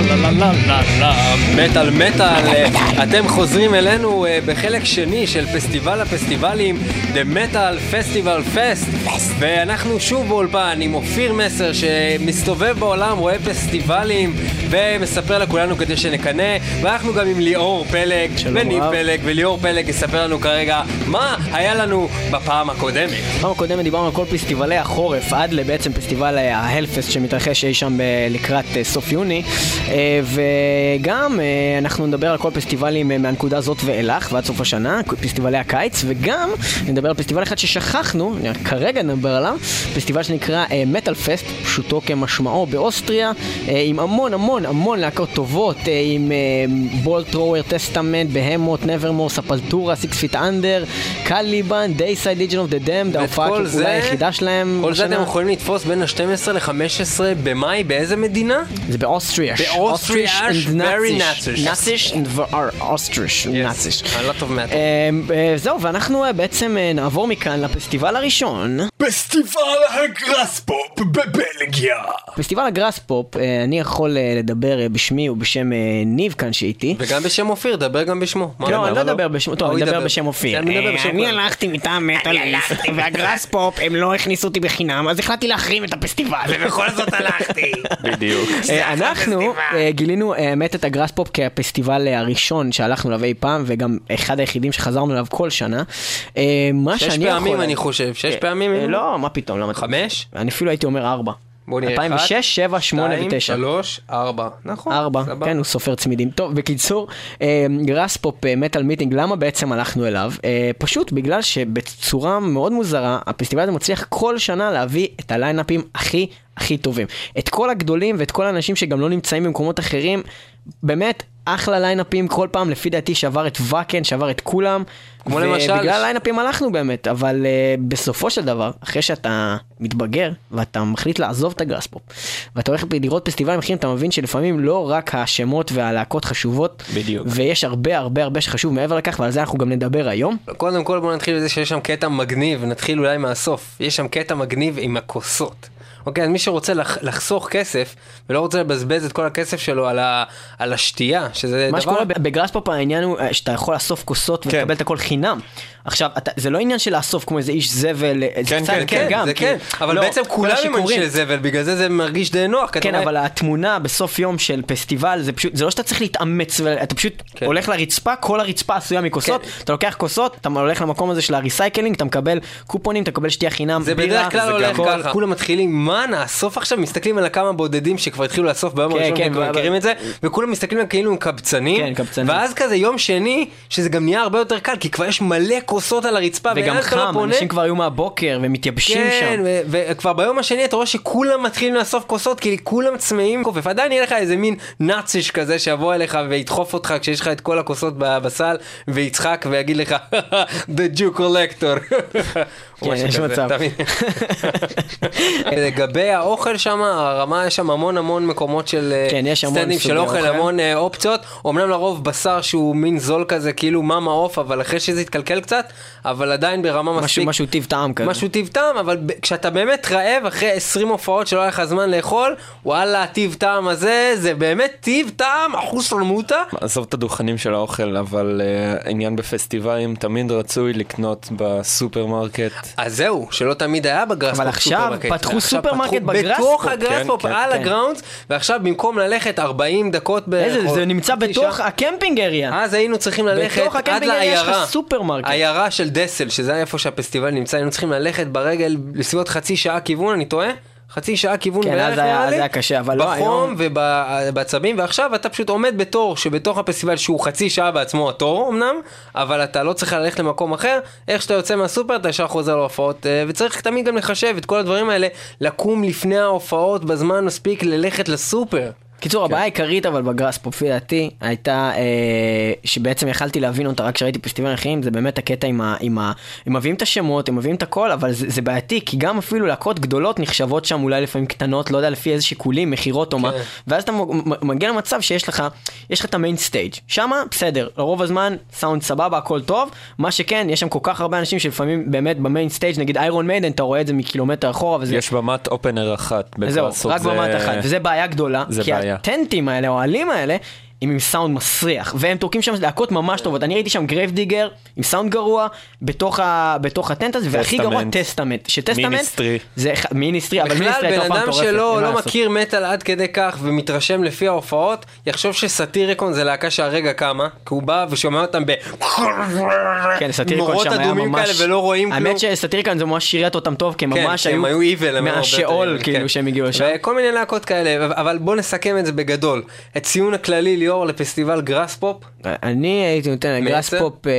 לה לה לה לה לה לה מטאל מטאל אתם חוזרים אלינו אה, בחלק שני של פסטיבל הפסטיבלים The Metal Festival Fest. ואנחנו שוב באולפן עם אופיר מסר שמסתובב בעולם רואה פסטיבלים ומספר לכולנו כדי שנקנא ואנחנו גם עם ליאור פלג וניב. פלג וליאור פלג יספר לנו כרגע מה היה לנו בפעם הקודמת בפעם הקודמת דיברנו על כל פסטיבלי החורף, עד לבעצם פסטיבל אה, ההלפסט שמתרחש אי שם ב- לקראת אה, סוף יוני. אה, וגם אה, אנחנו נדבר על כל פסטיבלים אה, מהנקודה הזאת ואילך, ועד סוף השנה, פסטיבלי הקיץ, וגם נדבר על פסטיבל אחד ששכחנו, כרגע נדבר עליו, פסטיבל שנקרא Metalfest, פשוטו כמשמעו באוסטריה, אה, עם המון המון המון להקות טובות, אה, עם Bolt Thrower, Testament, Behemoth, Nevermore, Sepultura, Six Feet Under, Caliban, Deicide Legion of the Damned, ההופעה כל אולי זה- היחידה שלהם כל זה. אתם יכולים לתפוס בין ה-12 ל-15 במאי באיזה מדינה? זה באוסטריה. באוסטריה, very Nazish. נאציש ואוסטריש. נאציש. a lot of metal. זהו, ואנחנו אה, בעצם אה, נעבור מכאן לפסטיבל הראשון. פסטיבל ה Graspop בבלגיה. פסטיבל ה Graspop, אה, אני יכול אה, לדבר אה, בשמי ובשם אה, ניב כאן שאיתי. וגם בשם אופיר, דבר גם בשמו. לא, אני לא למה אדבר בשמו, טוב, אני אדבר. בשם אופיר. אני אה, בשם אני כולם. הלכתי מטעם מטאליסט, וה Graspop, הם לא הכניסו אותי בחינם, אז החלטתי להחרים את הפסטיבל. ובכל זאת הלכתי. בדיוק. אה, אנחנו. אה, גילינו אה, האמת את ה Graspop כפסטיבל אה, הראשון שהלכנו אליו אי פעם וגם אחד היחידים שחזרנו אליו כל שנה. אה, מה שש שאני יכול... פעמים אני חושב, שש אה, פעמים? אה, לא, מה פתאום, למה? חמש? אני אפילו הייתי אומר ארבע. בוא נראה. 2006, אחת, 7, 8 שתיים, ו-9. שלוש, ארבע. נכון. ארבע, סבבה. כן, הוא סופר צמידים. טוב, בקיצור, אה, Graspop Metal Meeting, למה בעצם הלכנו אליו? אה, פשוט בגלל שבצורה מאוד מוזרה, הפסטיבל הזה מצליח כל שנה להביא את הליינאפים הכי הכי טובים. את כל הגדולים ואת כל האנשים שגם לא נמצאים במקומות אחרים, באמת, אחלה ליינאפים כל פעם, לפי דעתי שעבר את ואקן, שעבר את כולם. כמו למשל- ובגלל הליינאפים הלכנו באמת, אבל uh, בסופו של דבר, אחרי שאתה מתבגר, ואתה מחליט לעזוב את ה Graspop, ואתה הולך לראות פסטיבלים אחרים, אתה מבין שלפעמים לא רק השמות והלהקות חשובות, בדיוק. ויש הרבה הרבה הרבה שחשוב מעבר לכך, ועל זה אנחנו גם נדבר היום. קודם כל בוא נתחיל בזה שיש שם קטע מגניב, נתחיל אולי מהסוף. יש שם קטע מגניב עם הכוסות. אוקיי, אז מי שרוצה לח, לחסוך כסף, ולא רוצה לבזבז את כל הכסף שלו על, ה, על השתייה, שזה מה דבר... שקורה ב Graspop העניין הוא אה, שאתה יכול לאסוף כוסות ולקבל את הכל חינם. עכשיו, אתה, זה לא עניין של לאסוף כמו איזה איש זבל, אה, זה כן, קצת כן, כן, גם, זה כי- כן, אבל לא, בעצם כולם הם. אנשי זבל, בגלל זה זה מרגיש די נוח. כן, רואה- אבל התמונה בסוף יום של פסטיבל, זה פשוט, זה לא שאתה צריך להתאמץ, אתה פשוט כן. הולך לרצפה, כל הרצפה עשויה מכוסות, כן. אתה לוקח כוסות, אתה הולך למקום הזה של ה recycling, אתה מקבל קופונים, אתה מקבל שתייה חינם, זה בירה, בדרך כלל זה הולך. ככה, כולם מתחילים, מה נאסוף עכשיו? מסתכלים על הכמה בודדים שכבר התחילו לאסוף ביום כן, הראשון, כן, וכבר מכירים את זה, וכולם מסתכלים עליהם כאילו הם קבצנים, כן, קבצנים. ואז כזה יום שני, שזה גם נהיה הרבה יותר קל, כי כבר יש מלא כוסות על הרצפה, וגם לא חם, פונה. אנשים כבר היו מהבוקר ומתייבשים כן, שם. ו- וכבר ביום השני אתה רואה שכולם מתחילים לאסוף כוסות, כי כולם צמאים כופף. עדיין יהיה לך איזה מין נאציש כזה שיבוא אליך וידחוף אותך כשיש לך את כל הכוסות בסל, ויצחק ויגיד לך, The Jew Collector. כן, יש מצב. לגבי האוכל שם, הרמה יש שם המון המון מקומות של אה, כן, סטנדים של אוכל, אוכל. המון אה, אופציות. אמנם לרוב בשר שהוא מין זול כזה, כאילו מאמה עוף, אבל אחרי שזה יתקלקל קצת, אבל עדיין ברמה מספיק. משהו משהו טיב טעם כזה. משהו טיב טעם, אבל כשאתה באמת רעב אחרי 20 הופעות שלא היה לך זמן לאכול, וואלה, הטיב טעם הזה, זה באמת טיב טעם, אחוס רמוטה. עזוב את הדוכנים של האוכל, אבל uh, עניין בפסטיבלים, תמיד רצוי לקנות בסופרמרקט. אז זהו, שלא תמיד היה ב Graspop אבל עכשיו סופרמרקט. פתחו סופרמרקט פתחו ב Graspop. בתוך ה Graspop, כן, כן, על כן. ה grounds, ועכשיו במקום ללכת 40 דקות בערך, זה נמצא בתוך ה camping area. אז היינו צריכים ללכת עד לעיירה. סופרמרקט. עיירה של דסל, שזה איפה שהפסטיבל נמצא, היינו צריכים ללכת ברגל בסביבות חצי שעה כיוון, אני טועה? חצי שעה כיוון כן, בערך אז היה- נראה אז לי. היה קשה, אבל לא, בחום היום- ובעצבים, ועכשיו אתה פשוט עומד בתור שבתוך הפסטיבל שהוא חצי שעה בעצמו התור אמנם, אבל אתה לא צריך ללכת למקום אחר, איך שאתה יוצא מהסופר אתה ישר חוזר להופעות, אה, וצריך תמיד גם לחשב את כל הדברים האלה, לקום לפני ההופעות בזמן מספיק ללכת לסופר. קיצור, הבעיה העיקרית אבל בגראספופ, לפי דעתי, הייתה אה, שבעצם יכלתי להבין אותה רק כשראיתי פסטיבלים אחרים, זה באמת הקטע עם ה... עם ה הם מביאים את השמות, הם מביאים את הכל, אבל זה, זה בעייתי, כי גם אפילו להקות גדולות נחשבות שם אולי לפעמים קטנות, לא יודע לפי איזה שיקולים, מכירות או מה, כן. ואז אתה מגיע למצב שיש לך, יש לך את ה main stage, שמה בסדר, לרוב הזמן סאונד סבבה, הכל טוב, מה שכן, יש שם כל כך הרבה אנשים שלפעמים באמת ב main stage, נגיד איירון מיידן, אתה רואה את זה מקילומטר אחורה, וזה... יש במת אופן אייר אחת. זהו, בגדול, רק זה- במת אחת, וזה בעיה גדולה, זה כי בעיה. בעיה. ה tentים האלה, או האוהלים האלה, הם עם סאונד מסריח, והם תורקים שם להקות ממש טובות. אני ראיתי שם Grave Digger עם סאונד גרוע בתוך, ה, בתוך ה tent הזה, והכי גרוע Testament. Testament. שTestament Ministry. זה Ministry, אבל בכלל, Ministry הייתה בן פעם אדם מטורפת, אין שלא מה לא לעשות. מכיר מטאל עד כדי כך ומתרשם לפי ההופעות, יחשוב ש Satyricon זה להקה שהרגע קמה, כי הוא בא ושומע אותם ב... כן, Satyricon שם היה ממש... כאלה ולא רואים כלום. האמת ש Satyricon זה ממש שירת אותם טוב, כי הם כן, ממש הם היו היו מהשאול, כאילו, כן. שהם הגיעו לשם. וכל מיני להקות כאלה, אבל בוא נסכם את זה בגדול. את ציון הכללי ליאור לפסטיבל Graspop, אני הייתי נותן ל Graspop? אה,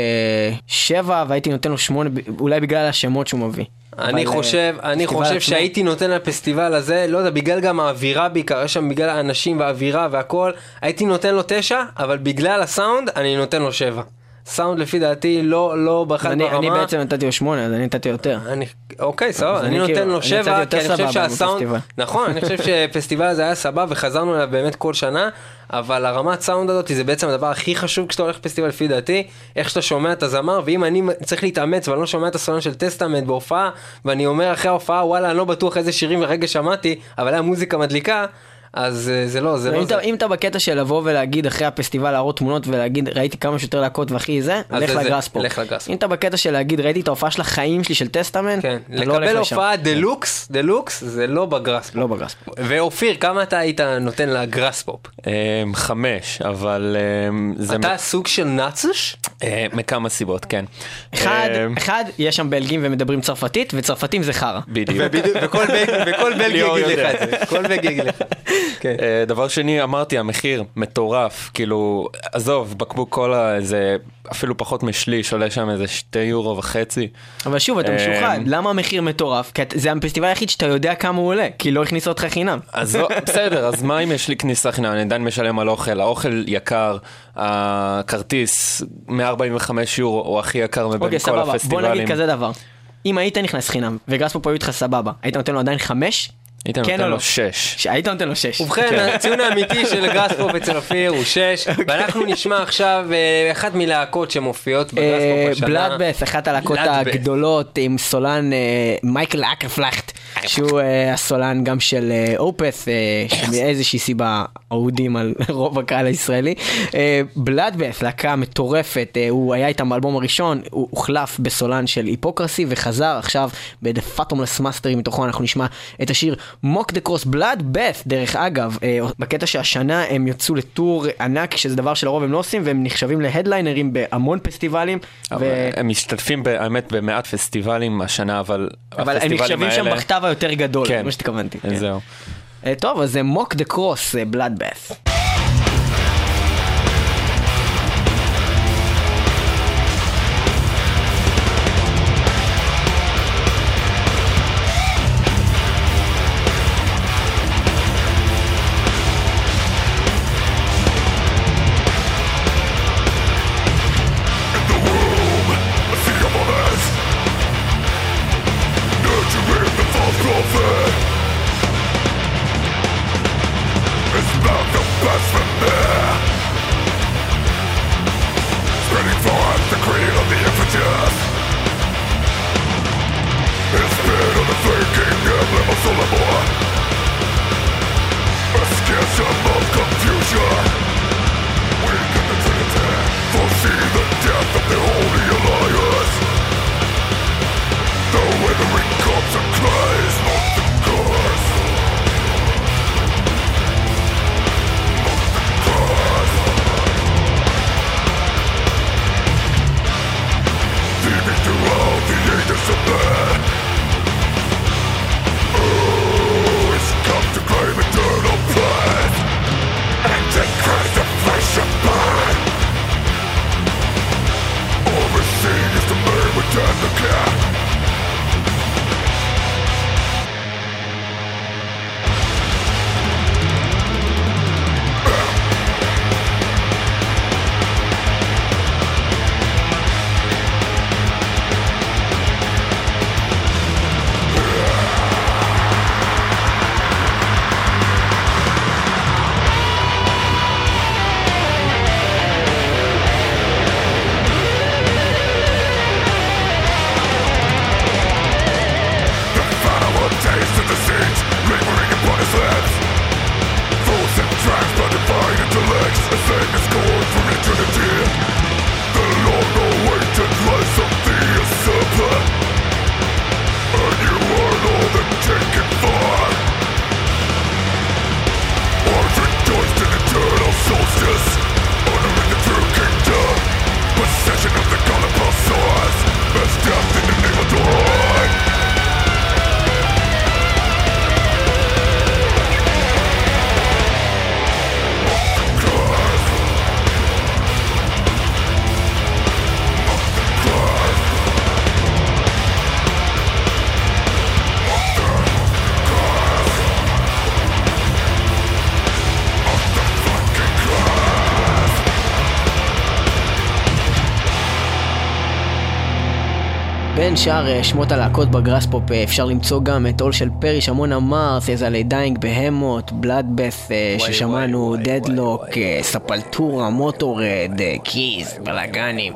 שבע, והייתי נותן לו שמונה, ב- אולי בגלל השמות שהוא מביא. אני חושב, אה, אני חושב שהייתי נותן לפסטיבל הזה, לא יודע, בגלל גם האווירה בעיקר, יש שם בגלל האנשים והאווירה והכל, הייתי נותן לו תשע, אבל בגלל הסאונד, אני נותן לו שבע. סאונד לפי דעתי לא, לא אני, ברמה. אני בעצם נתתי לו שמונה, אז אני נתתי יותר. אני, אוקיי, סבבה, אני אני נותן כאילו- לו שבע, כי אני חושב שהסאונד. נכון, אני חושב שפסטיבל הזה היה סבבה וחזרנו אליו באמת כל שנה, אבל הרמת סאונד הזאת זה בעצם הדבר הכי חשוב כשאתה הולך לפסטיבל לפי דעתי, איך שאתה שומע את הזמר, ואם אני צריך להתאמץ ואני לא שומע את הסולן של Testament בהופעה, ואני אומר אחרי ההופעה, וואלה, אני לא בטוח איזה שירים הרגע שמעתי, אבל היה מוזיקה מדליקה, אז אה, זה לא, זה לא אם זה. אם אתה בקטע של לבוא ולהגיד אחרי הפסטיבל להראות תמונות ולהגיד ראיתי כמה שיותר להקות והכי זה, לך זה- זה, ל Graspop. לך ל Graspop אם אתה בקטע של להגיד ראיתי את ההופעה של החיים שלי של Testament, כן, אתה לא הולך לקבל. הופעה דלוקס, דלוקס, זה לא ב Graspop. לא ב Graspop. ואופיר, כמה אתה היית נותן ל Graspop? אמ, חמש, אבל אמ, זה אתה סוג של נאצוש? אה, מכמה סיבות, כן. אחד, אמ, אחד, יש שם בלגים ומדברים צרפתית, וצרפתים זה חרא. בדיוק. וכל בלגי יגיד לך. את זה, כן. אה, דבר שני, אמרתי, המחיר מטורף, כאילו, עזוב, בקבוק קולה זה אפילו פחות משליש, עולה שם איזה שתי יורו וחצי. אבל שוב, אתה אמ, משוחד, למה המחיר מטורף? כי זה הפסטיבל היחיד שאתה יודע כמה הוא עולה, כי לא הכניסו אותך חינם. אז לא, בסדר, אז מה אם יש לי כניסה חינם, אני עדיין משלם על אוכל, האוכל יקר, הכרטיס 145 יורו הוא הכי יקר מבין אוקיי, כל סבבה, בוא הפסטיבלים. נגיד כזה דבר. אם היית נכנס חינם, ו Graspop היו איתך סבבה, היית נותן לו עדיין חמש? כן נותן או לו לא? שש. ש- היית נותן לו שש. ובכן, כן. הציון האמיתי של Graspop אצל אופיר הוא 6, ואנחנו נשמע עכשיו אה, אחת מלהקות שמופיעות ב Graspop השנה. Bloodbath, אחת הלהקות. הגדולות עם סולן אה, מייקל אקרפלכט, שהוא אה, הסולן גם של אה, אופס, אה, שמאיזושהי סיבה אהודים על רוב הקהל הישראלי. בלאדבאס, להקה מטורפת, אה, הוא היה איתם באלבום הראשון, הוא הוחלף בסולן של היפוקרסי וחזר עכשיו ב-The Fathomless Mastery, מתוכו אנחנו נשמע את השיר מוק דה קרוס בלאדבאס, דרך אגב, אה, בקטע שהשנה הם יצאו לטור ענק, שזה דבר שלרוב הם לא עושים, והם נחשבים להדליינרים בהמון פסטיבלים. אבל ו... הם משתתפים באמת במעט פסטיבלים השנה, אבל אבל הם נחשבים שם האלה- בכתב היותר גדול, כן. זה מה שהתכוונתי. כן. זהו. אה, טוב, אז זה מוק דה קרוס, בלאדבאס. It's שאר אה, שמות הלהקות בגראספופ אה, אפשר למצוא גם את עול של פרי, שמון אמר, סייזלי דיינג בהמות, בלאדבeth ששמענו, דדלוק, אה, ספלטורה, מוטורד, קיז, בלאגנים.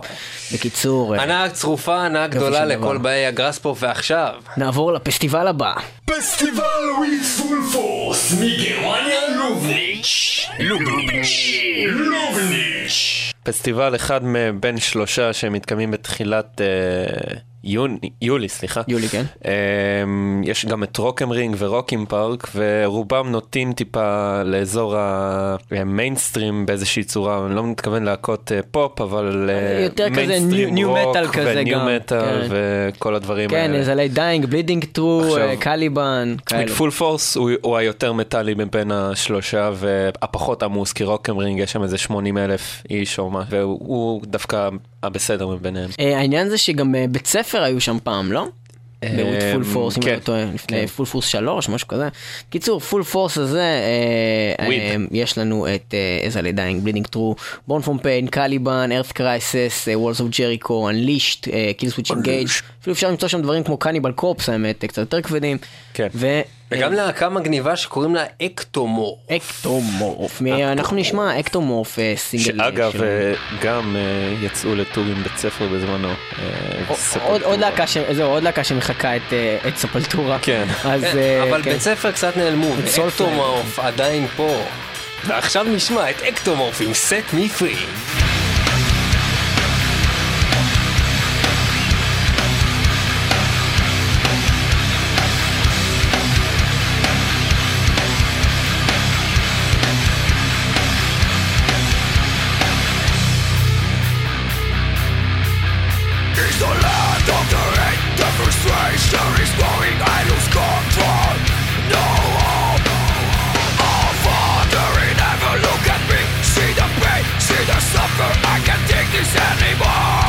בקיצור, הנאה צרופה, הנאה גדולה לכל באי הגראספופ, ועכשיו... נעבור לפסטיבל הבא. פסטיבל וויד פול פורס מגרמניה לובניץ' לובניץ' לובניץ' פסטיבל אחד מבין שלושה שמתקיימים בתחילת אה, יוני, יולי, סליחה. יולי, כן. אמ, יש גם את Rock am Ring ו Rock im Park, ורובם נוטים טיפה לאזור המיינסטרים באיזושהי צורה, אני לא מתכוון להקות אה, פופ, אבל אה, יותר כזה nu metal כזה ו nu גם. מטאל כן. וכל הדברים כן, האלה. איזה דיינג, Bleeding Through, Caliban, כאלו. Full Force הוא, היותר מטאלי מבין השלושה והפחות עמוס, כי Rock am Ring יש שם איזה 80 אלף איש או מה, והוא דווקא הבסדר מביניהם. אה, העניין זה שגם בית ספר היו שם פעם, לא? Full Force, אם כן. אני לא טועה, לפני כן. Full Force 3, משהו כזה. קיצור, Full Force הזה, אה. אה, יש לנו את As I Lay Dying, Bleeding Through, Born From Pain, Caliban, Earth Crisis, Walls of Jericho, Unleashed, Killswitch Engage, אפילו אפשר למצוא שם דברים כמו Cannibal Corpse, האמת, קצת יותר כבדים. וגם להקה מגניבה שקוראים לה Ektomorf. Ektomorf, מ- אנחנו נשמע אקטומורף אה, סינגל. אה, שאגב. אה, גם יצאו לטור עם בית ספר בזמנו. עוד- להקה שמחקה את, את ספלטורה. כן. כן, אבל כן. בית ספר קצת נעלמו. אקטומורף עדיין פה. ועכשיו נשמע את אקטומורף עם סט מי פרי. This anymore.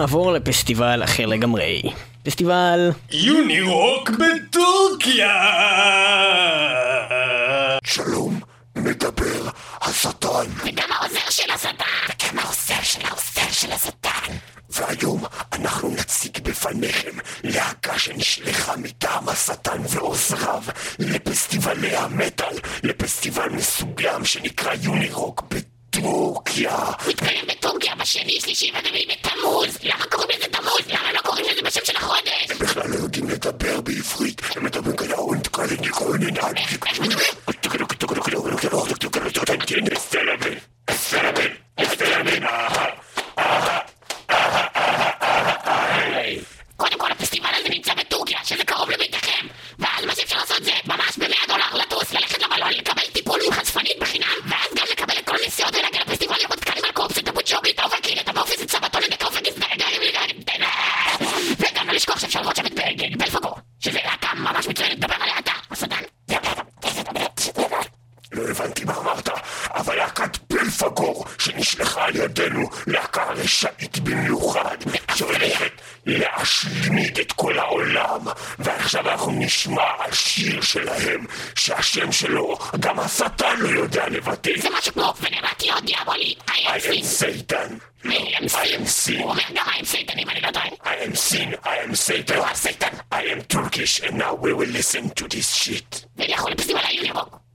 ונעבור לפסטיבל אחר לגמרי. פסטיבל... יוני רוק בטורקיה! שלום, מדבר השטן. וגם העוזר של השטן. וגם העוזר של העוזר של השטן. והיום אנחנו נציג בפניכם להקה שנשלחה מטעם השטן ועוזריו לפסטיבלי המטאל, לפסטיבל מסוים שנקרא יונירוק בטורקיה. מתקיים בטורקיה בשני, שלישי ורביעי בתמוז. למה קוראים לזה תמוז? למה לא קוראים לזה בשם של החודש? הם בכלל לא יודעים לדבר בעברית, הם מדברים כאלה אונט כאלה ניקולין קודם אנחנו נשמע על שיר שלהם, שהשם שלו, גם השטן לא יודע לבטא. זה משהו כמו ונרטיו דיאבולי, I am Satan. I am sin. הוא אומר גם I am Satan אם אני לא טועה. I am sin, I am Satan. Are Satan. I am Turkish, and now we will listen to this shit. ולכו לפסטיבל היונירוק. Thank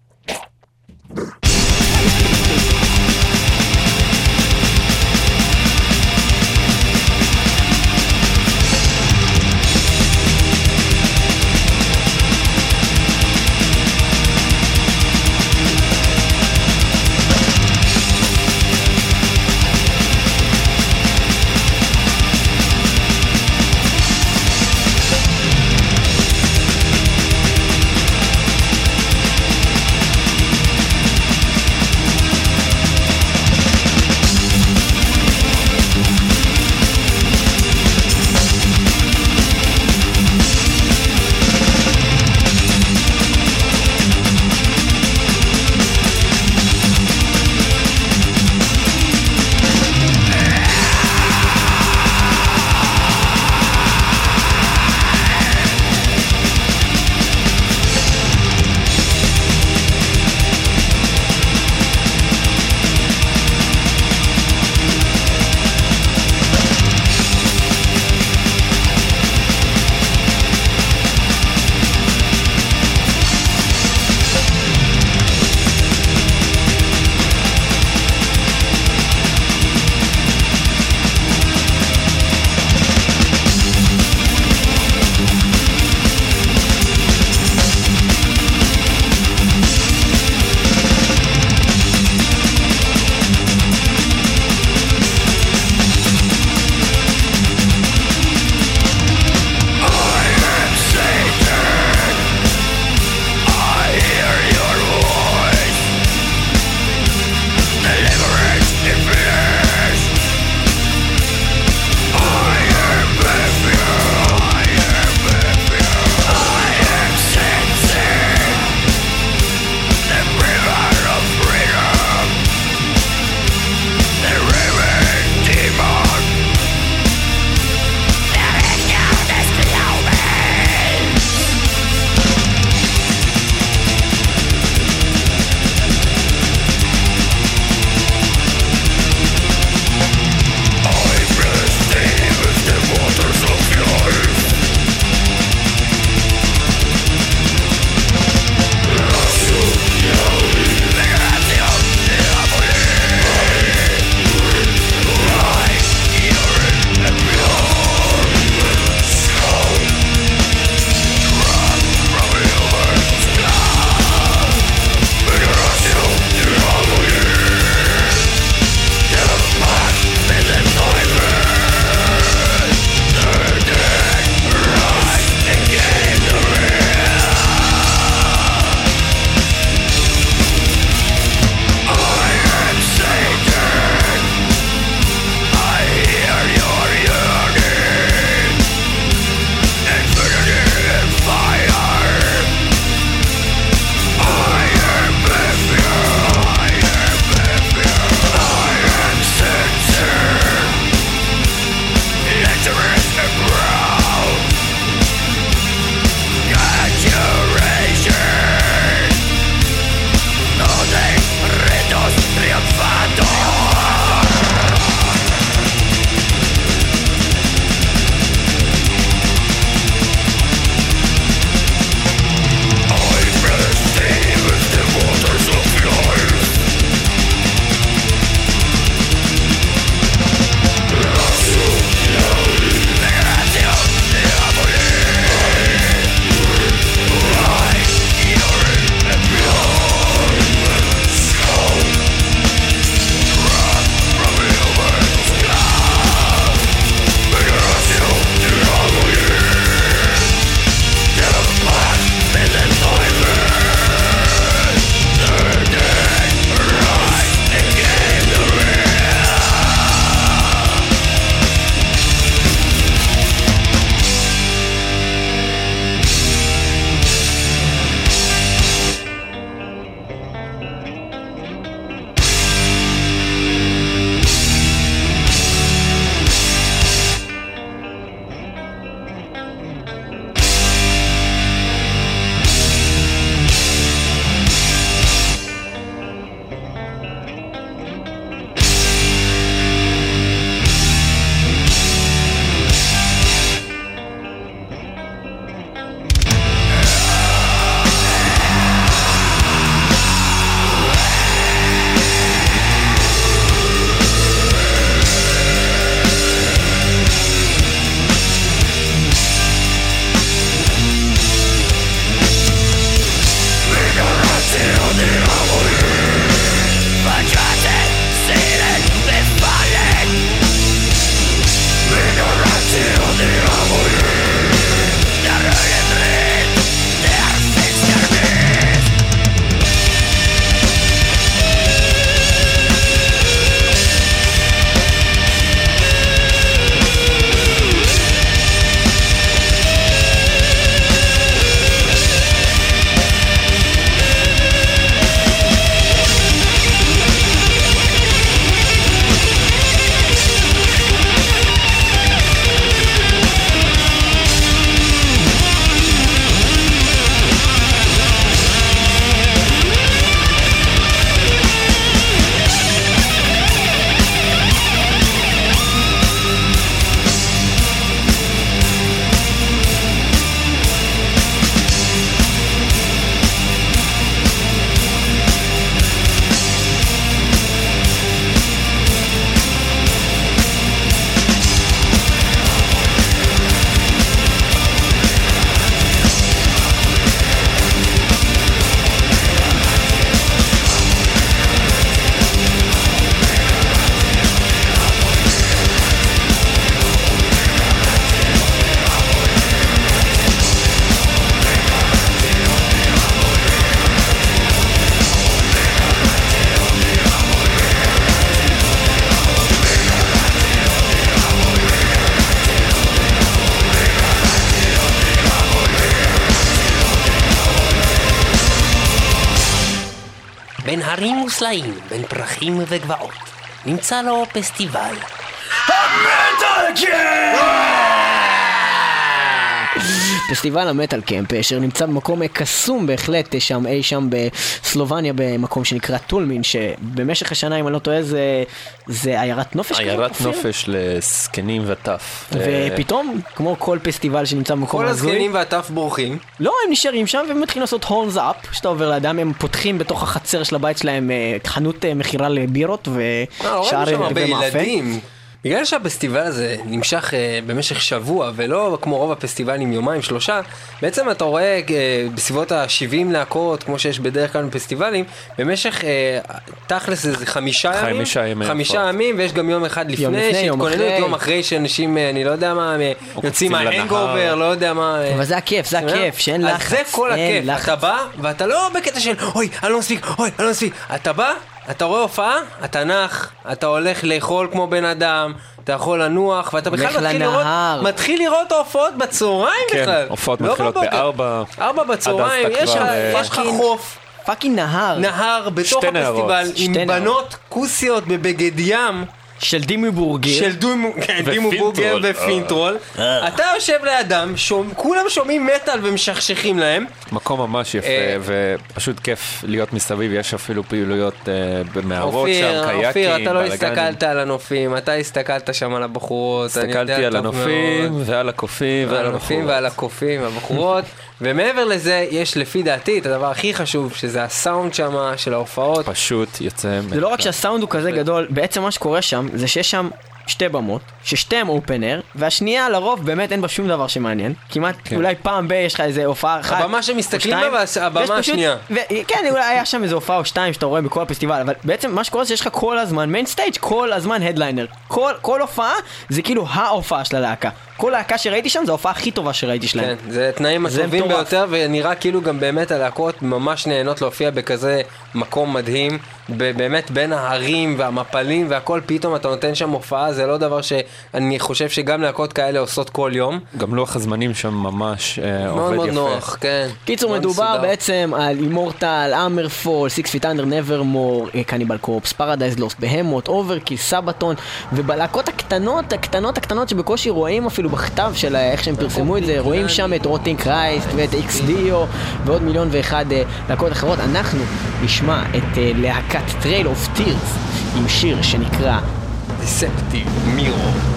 פרחים וגבעות, נמצא לו פסטיבל. פסטיבל המטאל קמפ, אשר נמצא במקום קסום בהחלט, שם אי שם בסלובניה, במקום שנקרא טולמין, שבמשך השנה, אם אני לא טועה, זה, זה עיירת נופש כזאת, עיירת? נופש לזקנים וטף. ופתאום, כמו כל פסטיבל שנמצא במקום כל הזוי, הזקנים והטף בורחים. לא, הם נשארים שם ומתחילים לעשות הורנס אפ, שאתה עובר לידם, הם פותחים בתוך החצר של הבית שלהם אה, חנות אה, מכירה לבירות אה, ושאר רואים בגלל שהפסטיבל הזה נמשך אה, במשך שבוע ולא כמו רוב הפסטיבלים יומיים שלושה, בעצם אתה רואה אה, בסביבות ה-70 להקות כמו שיש בדרך כלל בפסטיבלים, במשך אה, תכלס איזה חמישה ימים, חמישה ימי חמישה הופעות. ימים ויש גם יום אחד לפני, יום לפני, יום שהתכוננות אחרי. יום אחרי שאנשים, אה, אני לא יודע מה, אה, יוצאים מההנגובר, לנהר. לא יודע מה. אה, אבל זה הכיף, זה הכיף, שאין לחץ. אז זה כל אין הכיף, לחץ. אתה בא ואתה לא בקטע של אוי, אני לא מספיק, אוי, אני לא מספיק. אתה בא, אתה רואה הופעה, אתה נח, אתה הולך לאכול כמו בן אדם, אתה יכול לנוח, ואתה בכלל מתחיל לנהר. לראות, מתחיל לראות ההופעות בצהריים כן, בכלל. הופעות לא מתחילות. בארבע. ארבע בצהריים, יש לך אה, חוף, fucking נהר נהר, בתוך. הפסטיבל, עם נהרות. בנות כוסיות בבגד ים. של Dimmu Borgir. של דומו- כן, Dimmu ו Finntroll. Borgir ו Finntroll, אתה יושב לידם, שומע- כולם שומעים מטאל ומשכשכים להם, מקום ממש יפה, אה, ופשוט כיף להיות מסביב, יש אפילו פעילויות אה, במערות שם, אופיר, קייקים, אופיר, אתה לא. הסתכלת על הנופים, אתה הסתכלת שם על הבחורות, אני יודע הסתכלתי על טוב הנופים. ועל הקופים, ועל ועל הנופים הבחורות. ועל הקופים והבחורות, ומעבר לזה, יש לפי דעתי את הדבר הכי חשוב, שזה הסאונד שם של ההופעות. פשוט יוצא... זה לא רק שהסאונד הוא כזה גדול, בעצם מה שקורה שם, זה שיש שם שתי במות, ששתיהן אופן אר, והשנייה לרוב באמת אין בה שום דבר שמעניין. כמעט, כן. אולי פעם ב- יש לך איזה הופעה אחת. הבמה שמסתכלים בה הבמה השנייה. ו- כן, אולי היה שם איזה הופעה או שתיים שאתה רואה בכל הפסטיבל, אבל בעצם מה שקורה זה שיש לך כל הזמן מיין סטייג', כל הזמן הדליינר. כל, כל הופעה זה כאילו ההופעה של הלהקה. כל להקה שראיתי שם זו ההופעה הכי טובה שראיתי שלהם. כן, זה התנאים זה הטובים. ביותר, ונראה כאילו גם באמת הלהקות ממש נהנות להופיע בכזה מקום מדהים. באמת בין ההרים והמפלים והכל, פתאום אתה נותן שם הופעה, זה לא דבר שאני חושב שגם להקות כאלה עושות כל יום. גם לוח הזמנים שם ממש אה, מאוד עובד מאוד יפה. נוח, כן. קיצור, מאוד מדובר מסודר. בעצם על Immortal, אמרפול, Six Feet Under, Nevermore, Cannibal Corpse, Paradise Lost, Behemoth, Overkill, Sabaton, ובלהקות הקטנות, הקטנות, הקטנות שבקושי רואים אפילו בכתב של איך שהם פרסמו את זה, רואים שם את Rotting Christ ואת Ex Deo ועוד מיליון ואחד אה, להקות אחרות. אנחנו נשמע את אה, להקת Trail of Tears עם שיר שנקרא deceptive mirror.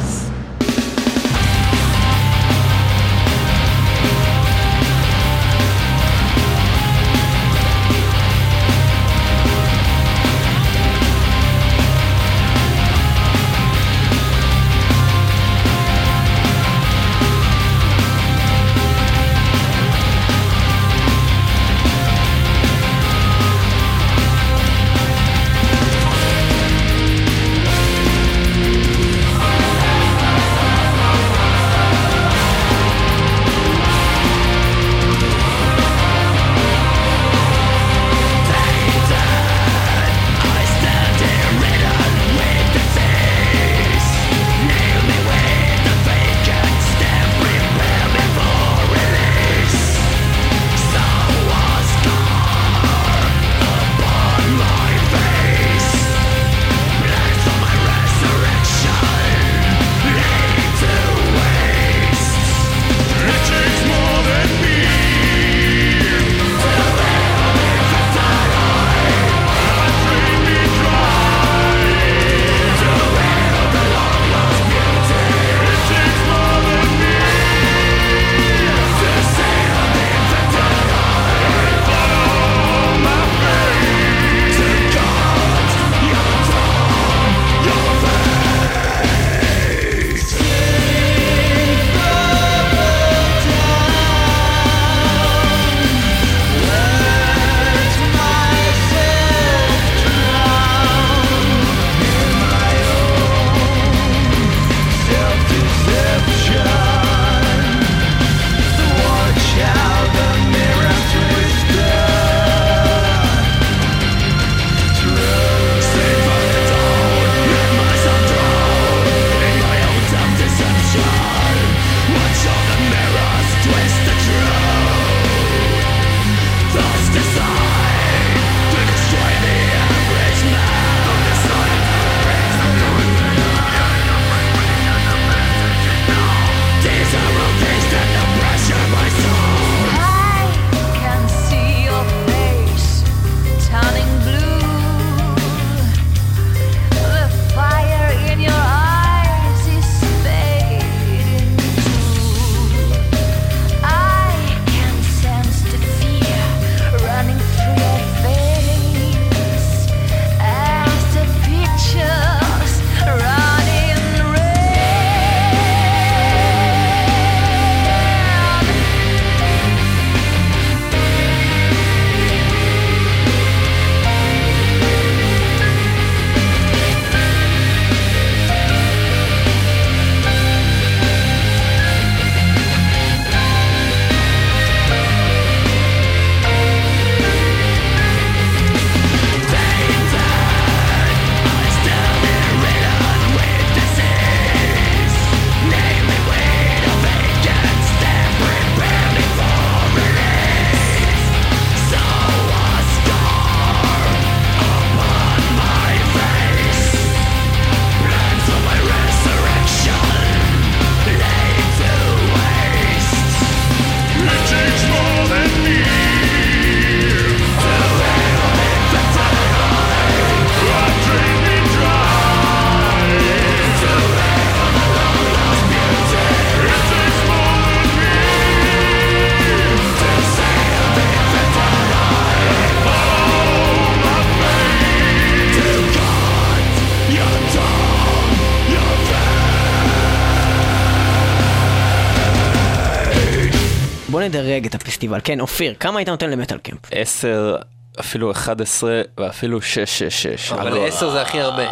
הפסטיבל. כן, אופיר, כמה היית נותן למטאל קמפ? 10, אפילו 11 ואפילו 666. אבל 10 זה הכי הרבה.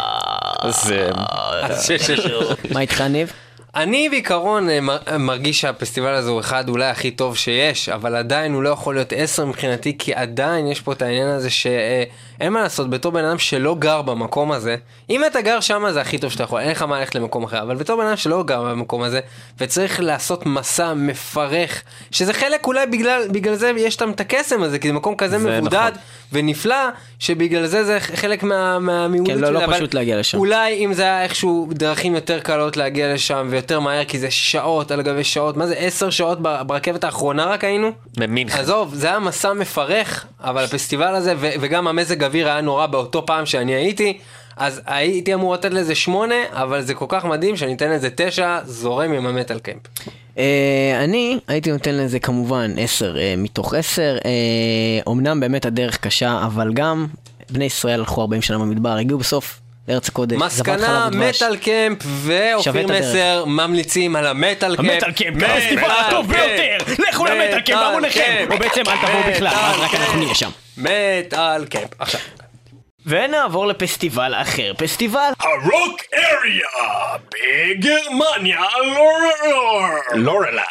זה... אז שש, שש. מה איתך, ניב? אני בעיקרון אה, מר- מרגיש שהפסטיבל הזה הוא אחד אולי הכי טוב שיש, אבל עדיין הוא לא יכול להיות עשר מבחינתי, כי עדיין יש פה את העניין הזה שאין מה לעשות, בתור בן אדם שלא גר במקום הזה, אם אתה גר שם זה הכי טוב שאתה יכול, אין לך מה ללכת למקום אחר, אבל בתור בן אדם שלא גר במקום הזה, וצריך לעשות מסע מפרך, שזה חלק אולי בגלל, בגלל זה יש שם את הקסם הזה, כי זה מקום כזה זה מבודד נכון. ונפלא, שבגלל זה זה חלק מה, מהמיעוט כן, לא- לא שלי, אבל פשוט להגיע לשם. אולי אם זה היה איכשהו דרכים יותר קלות להגיע לשם ויותר מהר, כי זה שעות על גבי שעות, מה זה עשר שעות ברכבת האחרונה רק היינו? ממינכן. עזוב, זה היה מסע מפרך, אבל הפסטיבל הזה, וגם המזג אוויר היה נורא באותו פעם שאני הייתי, אז הייתי אמור לתת לזה שמונה, אבל זה כל כך מדהים שאני אתן לזה תשע, זורם עם המטאל קמפ. אה, אני הייתי נותן לזה כמובן 10 אה, מתוך 10. אה, אומנם באמת הדרך קשה, אבל גם בני ישראל הלכו 40 שנה במדבר, הגיעו בסוף לארץ הקודש. זבת מסקנה, חלב ודבש. מטאל קמפ ואופיר. מסר ממליצים על המטאל קמפ. המטאל קמפ, הפסטיבל הטוב ביותר! לכו למטאל קמפ בהמוניכם! או בעצם אל תבואו בכלל, רק אנחנו נהיה שם. מטאל קמפ. עכשיו. ונעבור לפסטיבל אחר, פסטיבל הרוק אריה בגרמניה לורלי.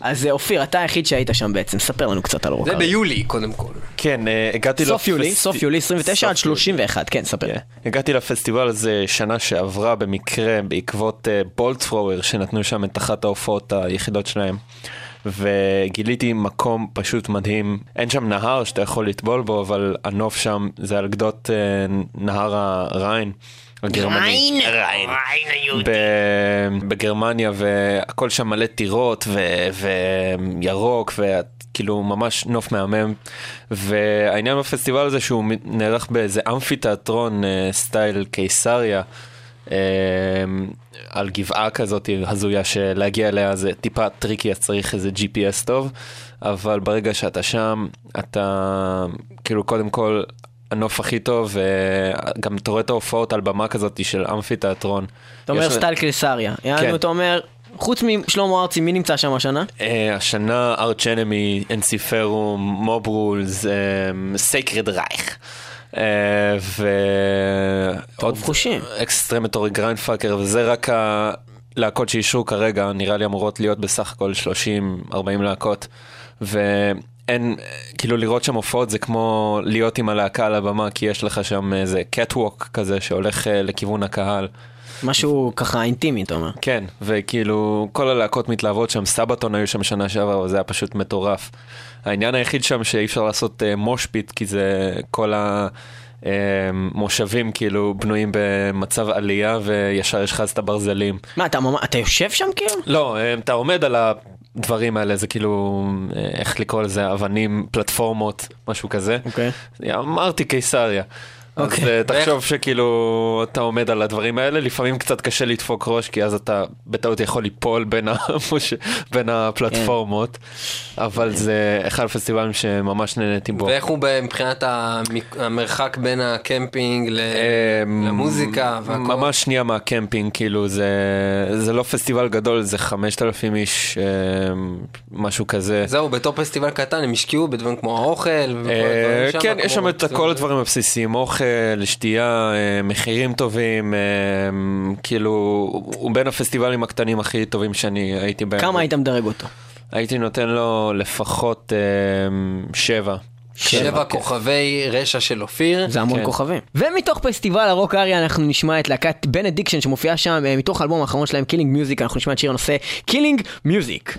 אז אה, אופיר, אתה היחיד שהיית שם בעצם, ספר לנו קצת על זה אורקר. ביולי קודם כל. כן, אה, הגעתי סוף יולי, לפסט- סוף יולי 29 עד סוף יולי. 31, כן, ספר. כן. הגעתי לפסטיבל הזה שנה שעברה במקרה בעקבות בולט פרוור שנתנו שם את אחת ההופעות היחידות שלהם. וגיליתי מקום פשוט מדהים. אין שם נהר שאתה יכול לטבול בו, אבל הנוף שם זה על גדות אה, נהר הריין. הגרמני. ריין. ב- בגרמניה והכל שם מלא טירות ו- וירוק וכאילו ממש נוף מהמם והעניין בפסטיבל הזה שהוא נערך באיזה אמפי תיאטרון אה, style קיסריה. על גבעה כזאת הזויה שלהגיע אליה זה טיפה טריקי אז צריך איזה GPS טוב אבל ברגע שאתה שם אתה כאילו קודם כל הנוף הכי טוב וגם אתה רואה את ההופעות על במה כזאת של אמפי תיאטרון. אתה אומר style קיסריה. יענו, כן. אתה אומר, חוץ משלמה ארצי, מי נמצא שם השנה? אה, השנה Arch Enemy, Ensiferum, מוברולס, Sacred Reich. ועוד חושים. Excrementory Grindfuckers וזה רק הלהקות שאישרו כרגע נראה לי אמורות להיות בסך הכל 30-40 להקות ואין כאילו לראות שם הופעות זה כמו להיות עם הלהקה על הבמה כי יש לך שם איזה קטווק כזה שהולך אה, לכיוון הקהל. משהו ככה אינטימי, אתה אומר. כן, וכאילו כל הלהקות מתלהבות שם, סבתון היו שם שנה שעברה, וזה היה פשוט מטורף. העניין היחיד שם שאי אפשר לעשות uh, מושפיט, כי זה כל המושבים כאילו בנויים במצב עלייה, וישר יש לך אז את הברזלים. מה, אתה אתה יושב שם כאילו? לא, אה, אתה עומד על הדברים האלה, זה כאילו, אה, איך לקרוא לזה, אבנים, פלטפורמות, משהו כזה. אוקיי. אמרתי קיסריה. אז אוקיי. אה, תחשוב שכאילו אתה עומד על הדברים האלה, לפעמים קצת קשה לדפוק ראש, כי אז אתה בטעות יכול ליפול בין, המוש... בין הפלטפורמות, אבל זה אחד הפסטיבלים שממש נהניתי בו. ואיך הוא מבחינת המק- המרחק בין הקמפינג ל- אמ, למוזיקה והכל? ממש שנייה מהקמפינג, כאילו זה, זה לא פסטיבל גדול, זה 5,000 איש, אמ, משהו כזה. זהו, בתור פסטיבל קטן הם השקיעו בדברים כמו האוכל וכל אה, הדברים שם. כן, יש שם את כל הדברים הבסיסיים, אוכל, שתייה, אה, מחירים טובים, אה, כאילו, הוא בין הפסטיבלים הקטנים הכי טובים שאני הייתי בהם. כמה היית מדרג אותו? הייתי נותן לו לפחות אה, שבע. שבע כוכבי רשע של אופיר. זה המון כן. כוכבים. ומתוך פסטיבל ה Rock Area אנחנו נשמע את להקת Benediction שמופיעה שם אה, מתוך האלבום האחרון שלהם Killing Music אנחנו נשמע את שיר הנושא Killing Music.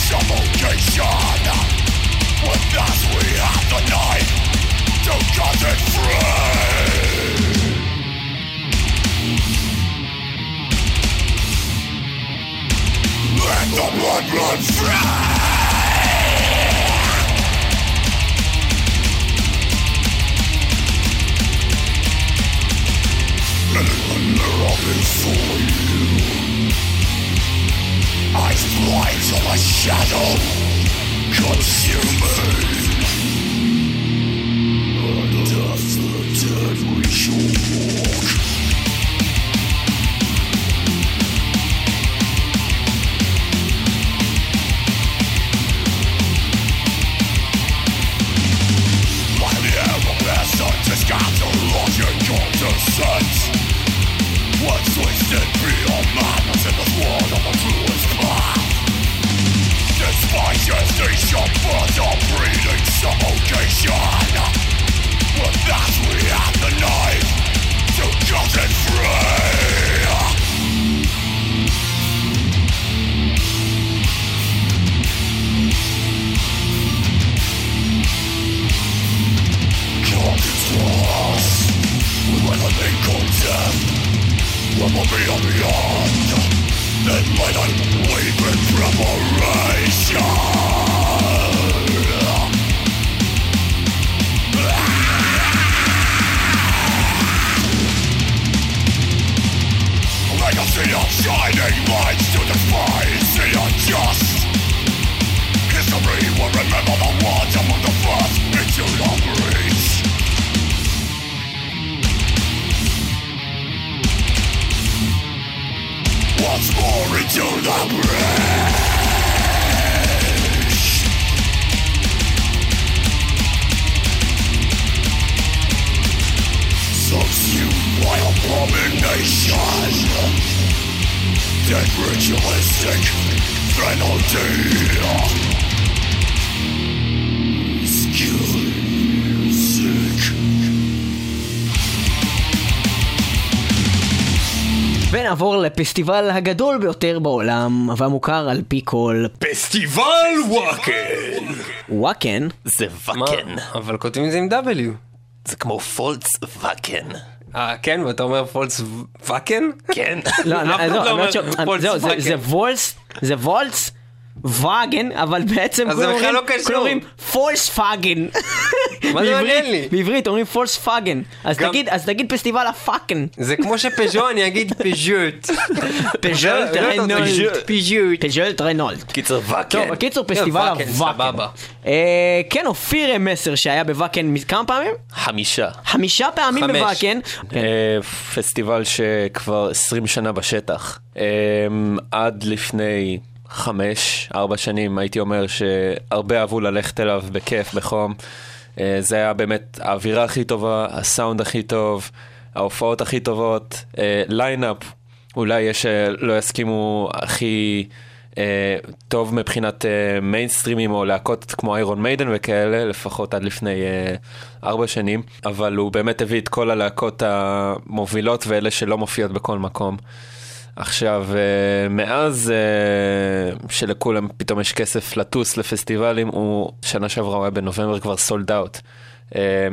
ונעבור לפסטיבל הגדול ביותר בעולם, והמוכר על פי כל פסטיבל וואקן! וואקן. זה? וקן. אבל כותבים את זה עם W. זה כמו פולץ וקן. אה, כן? ואתה אומר פולס וואקן? כן. לא, לא, לא אני אומר אומרת ש- וולקס זהו, זה- וואגן. זה וולס, זה וולס. ואגן, אבל בעצם כולם אומרים- לא קשור. כולם אומרים פולס פאגן. מה זה מעניין לי? בעברית אומרים פולס פאגן. אז גם- תגיד, אז תגיד פסטיבל הפאקן. זה כמו שפז'ו אני אגיד פז'וט. פז'ולט לא יודעת, רנולד. פז'וט. פז'ולט רנולד. קיצר וקן. טוב, בקיצור, פסטיבל וואקן, הוואקן. סבבה. אה, כן, אופיר מסר שהיה בוואקן כמה פעמים? חמישה. חמישה פעמים חמש. בוואקן. כן. אה, פסטיבל שכבר 20 שנה בשטח. אה, עד לפני חמש, ארבע שנים הייתי אומר שהרבה אהבו ללכת אליו בכיף, בחום. אה, זה היה באמת האווירה הכי טובה, הסאונד הכי טוב, ההופעות הכי טובות, אה, line-up, אולי יש שלא יסכימו הכי אה, טוב מבחינת אה, מיינסטרימים או להקות כמו Iron Maiden וכאלה, לפחות עד לפני אה, ארבע שנים, אבל הוא באמת הביא את כל הלהקות המובילות ואלה שלא מופיעות בכל מקום. עכשיו, אה, מאז אה, שלכולם פתאום יש כסף לטוס לפסטיבלים, הוא שנה שעברה הוא היה בנובמבר כבר sold out,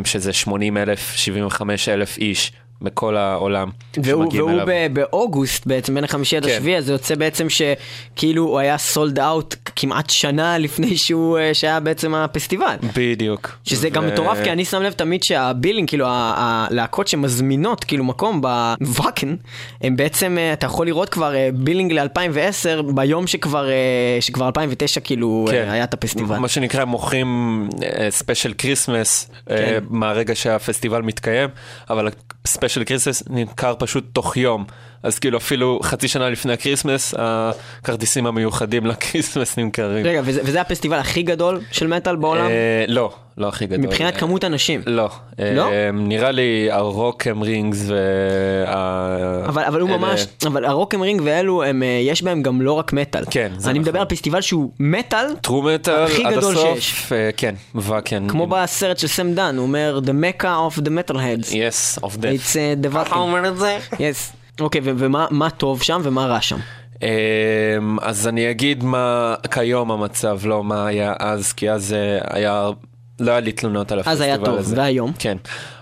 שזה 80 אלף, 75 אלף איש בכל העולם. והוא, והוא אליו. ב- באוגוסט בעצם, בין החמישי עד כן. השביעי, אז זה יוצא בעצם שכאילו הוא היה sold out כמעט שנה לפני שהוא, אה, שהיה בעצם הפסטיבל. בדיוק. שזה גם ו- מטורף, כי אני שם לב תמיד שה billing, כאילו הלהקות שמזמינות כאילו מקום בוואקן, הם בעצם, אה, אתה יכול לראות כבר אה, billing ל-2010, ביום שכבר, שכבר 2009 כאילו כן. היה את הפסטיבל. מה שנקרא מוכרים special Christmas כן. מהרגע שהפסטיבל מתקיים, אבל special Christmas נמכר פשוט תוך יום. אז כאילו אפילו חצי שנה לפני ה Christmas, הכרטיסים המיוחדים ל Christmas נמכרים. רגע, וזה, וזה הפסטיבל הכי גדול של מטאל בעולם? אה, לא, לא הכי גדול. מבחינת אה, כמות אנשים. לא. לא? אה, נראה לי ה Rock am Ring וה... אבל, אבל הוא אלה- ממש, אבל ה Rock am Ring ואלו, הם, אה, יש בהם גם לא רק מטאל. כן, זה אני נכון. מדבר על פסטיבל שהוא מטאל, true metal הכי עד גדול הסוף. שיש. אה, כן, וקן. כמו בסרט של סם דן, הוא אומר The Mecca of the Metalheads. Yes, of death. It's uh, the אתה Vatican. אומר את זה? Yes. אוקיי, ו- ומה מה טוב שם ומה רע שם? אמ, אז אני אגיד מה כיום המצב, לא מה היה אז, כי אז אה, היה, לא היה לי תלונות על אז הפסטיבל היה טוב, הזה. והיום? כן.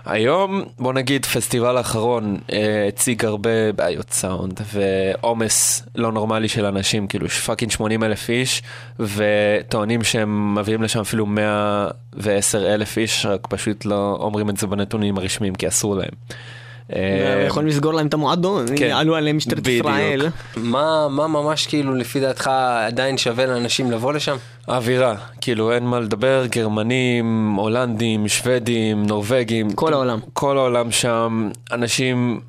היום, בוא נגיד, פסטיבל האחרון אה, הציג הרבה בעיות סאונד ועומס לא נורמלי של אנשים, כאילו fucking 80 אלף איש, וטוענים שהם מביאים לשם אפילו 110 אלף איש, רק פשוט לא אומרים את זה בנתונים הרשמיים, כי אסור להם. אה, יכולים לסגור להם את המועדון, כן. עלו עליהם משטרת. ישראל. מה, מה ממש כאילו לפי דעתך עדיין שווה לאנשים לבוא לשם? האווירה, כאילו אין מה לדבר, גרמנים, הולנדים, שוודים, נורבגים. כל העולם. כל העולם שם, אנשים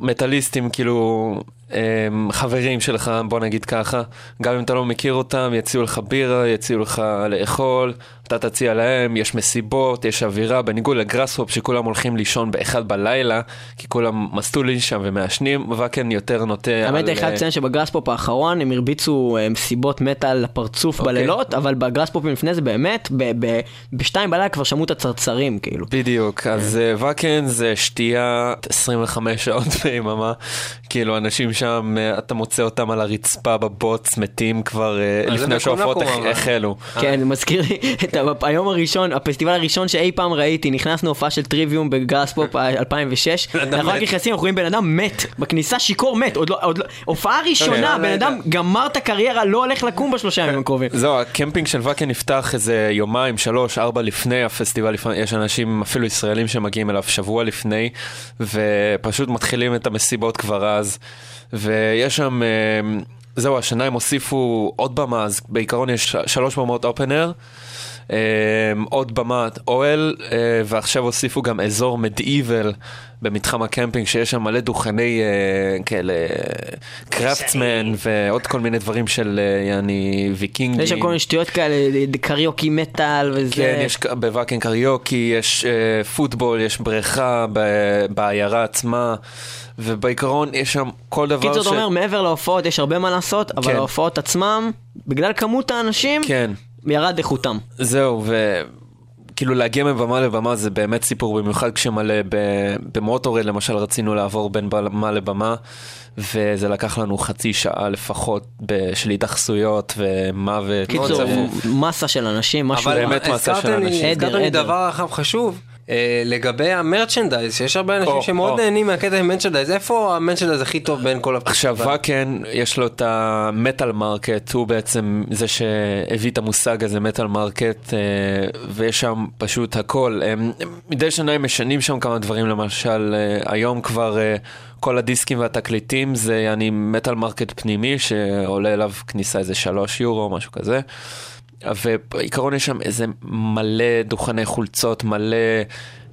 מטאליסטים, כאילו הם, חברים שלך, בוא נגיד ככה. גם אם אתה לא מכיר אותם, יציעו לך בירה, יציעו לך לאכול, אתה תציע להם, יש מסיבות, יש אווירה, בניגוד לגראסהופ שכולם הולכים לישון באחד בלילה, כי כולם מסטולים שם ומעשנים, וקן יותר נוטה האמת, על, אני חייב אה, לציין שבגראספופ האחרון הם הרביצו אה, מסיבות מטאל לפרצוף אוקיי. בלילות, אבל בגראספופים לפני זה באמת, בשתיים בלילה כבר שמעו את הצרצרים, כאילו. בדיוק, אז אה, וקן זה שתייה 25 שעות ביממה, כאילו אנשים שם, אה, אתה מוצא אותם על הרצפה בבוץ, מתים כבר אה, לפני אבל. החלו. כן, מזכיר לי את היום הראשון, הפסטיבל הראשון שאי פעם ראיתי, נכנסנו הופעה של טריוויום בגראספופ 2006, אנחנו רק. נכנסים, אנחנו רואים בן אדם מת, בכניסה שיכור מת, עוד לא, עוד לא, הופעה ראשונה, כן, בן אדם יודע. גמר את הקריירה, לא הולך לקום בשלושה ימים הקרובים. זהו, הקמפינג של וקן נפתח איזה יומיים, שלוש, ארבע לפני הפסטיבל, יש אנשים, אפילו ישראלים שמגיעים אליו שבוע לפני, ופשוט מתחילים את המסיבות כבר אז, ויש שם, אה, זהו, השנה הם הוסיפו עוד במה, אז בעיקרון יש שלוש במות אופנר. עוד במת אוהל, אה, ועכשיו הוסיפו גם אזור מדאיבל במתחם הקמפינג, שיש שם מלא דוכני אה, כאלה קרפטסמן ועוד כל מיני דברים של אה, יעני ויקינגים. יש שם כל מיני שטויות כאלה, קריוקי מטאל וזה. כן, יש בוואקן קריוקי, יש אה, פוטבול, יש בריכה בעיירה עצמה, ובעיקרון יש שם כל דבר קיצור, אתה אומר, מעבר להופעות יש הרבה מה לעשות, אבל כן. ההופעות עצמם, בגלל כמות האנשים, כן, ירד איכותם. זהו, וכאילו להגיע מבמה לבמה זה באמת סיפור, במיוחד כשמלא ב- במוטורד למשל רצינו לעבור בין במה לבמה, וזה לקח לנו חצי שעה לפחות ב- של התייחסויות ומוות. קיצור. מסה של אנשים, משהו... אבל באמת מסה של אנשים. הזכרתם לי. דבר אחד חשוב. אה, לגבי ה merchandise, שיש הרבה אנשים או, שמאוד או. נהנים מהקטע עם merchandise, איפה ה merchandise הכי טוב בין כל עכשיו הפסטיבל? וקן יש לו את ה Metal Market, הוא בעצם זה שהביא את המושג הזה Metal Market, אה, ויש שם פשוט הכל. הם, הם, מדי שנה הם משנים שם כמה דברים, למשל אה, היום כבר אה, כל הדיסקים והתקליטים זה יעני Metal Market פנימי שעולה אליו כניסה איזה שלוש יורו או משהו כזה. ובעיקרון יש שם איזה מלא דוכני חולצות, מלא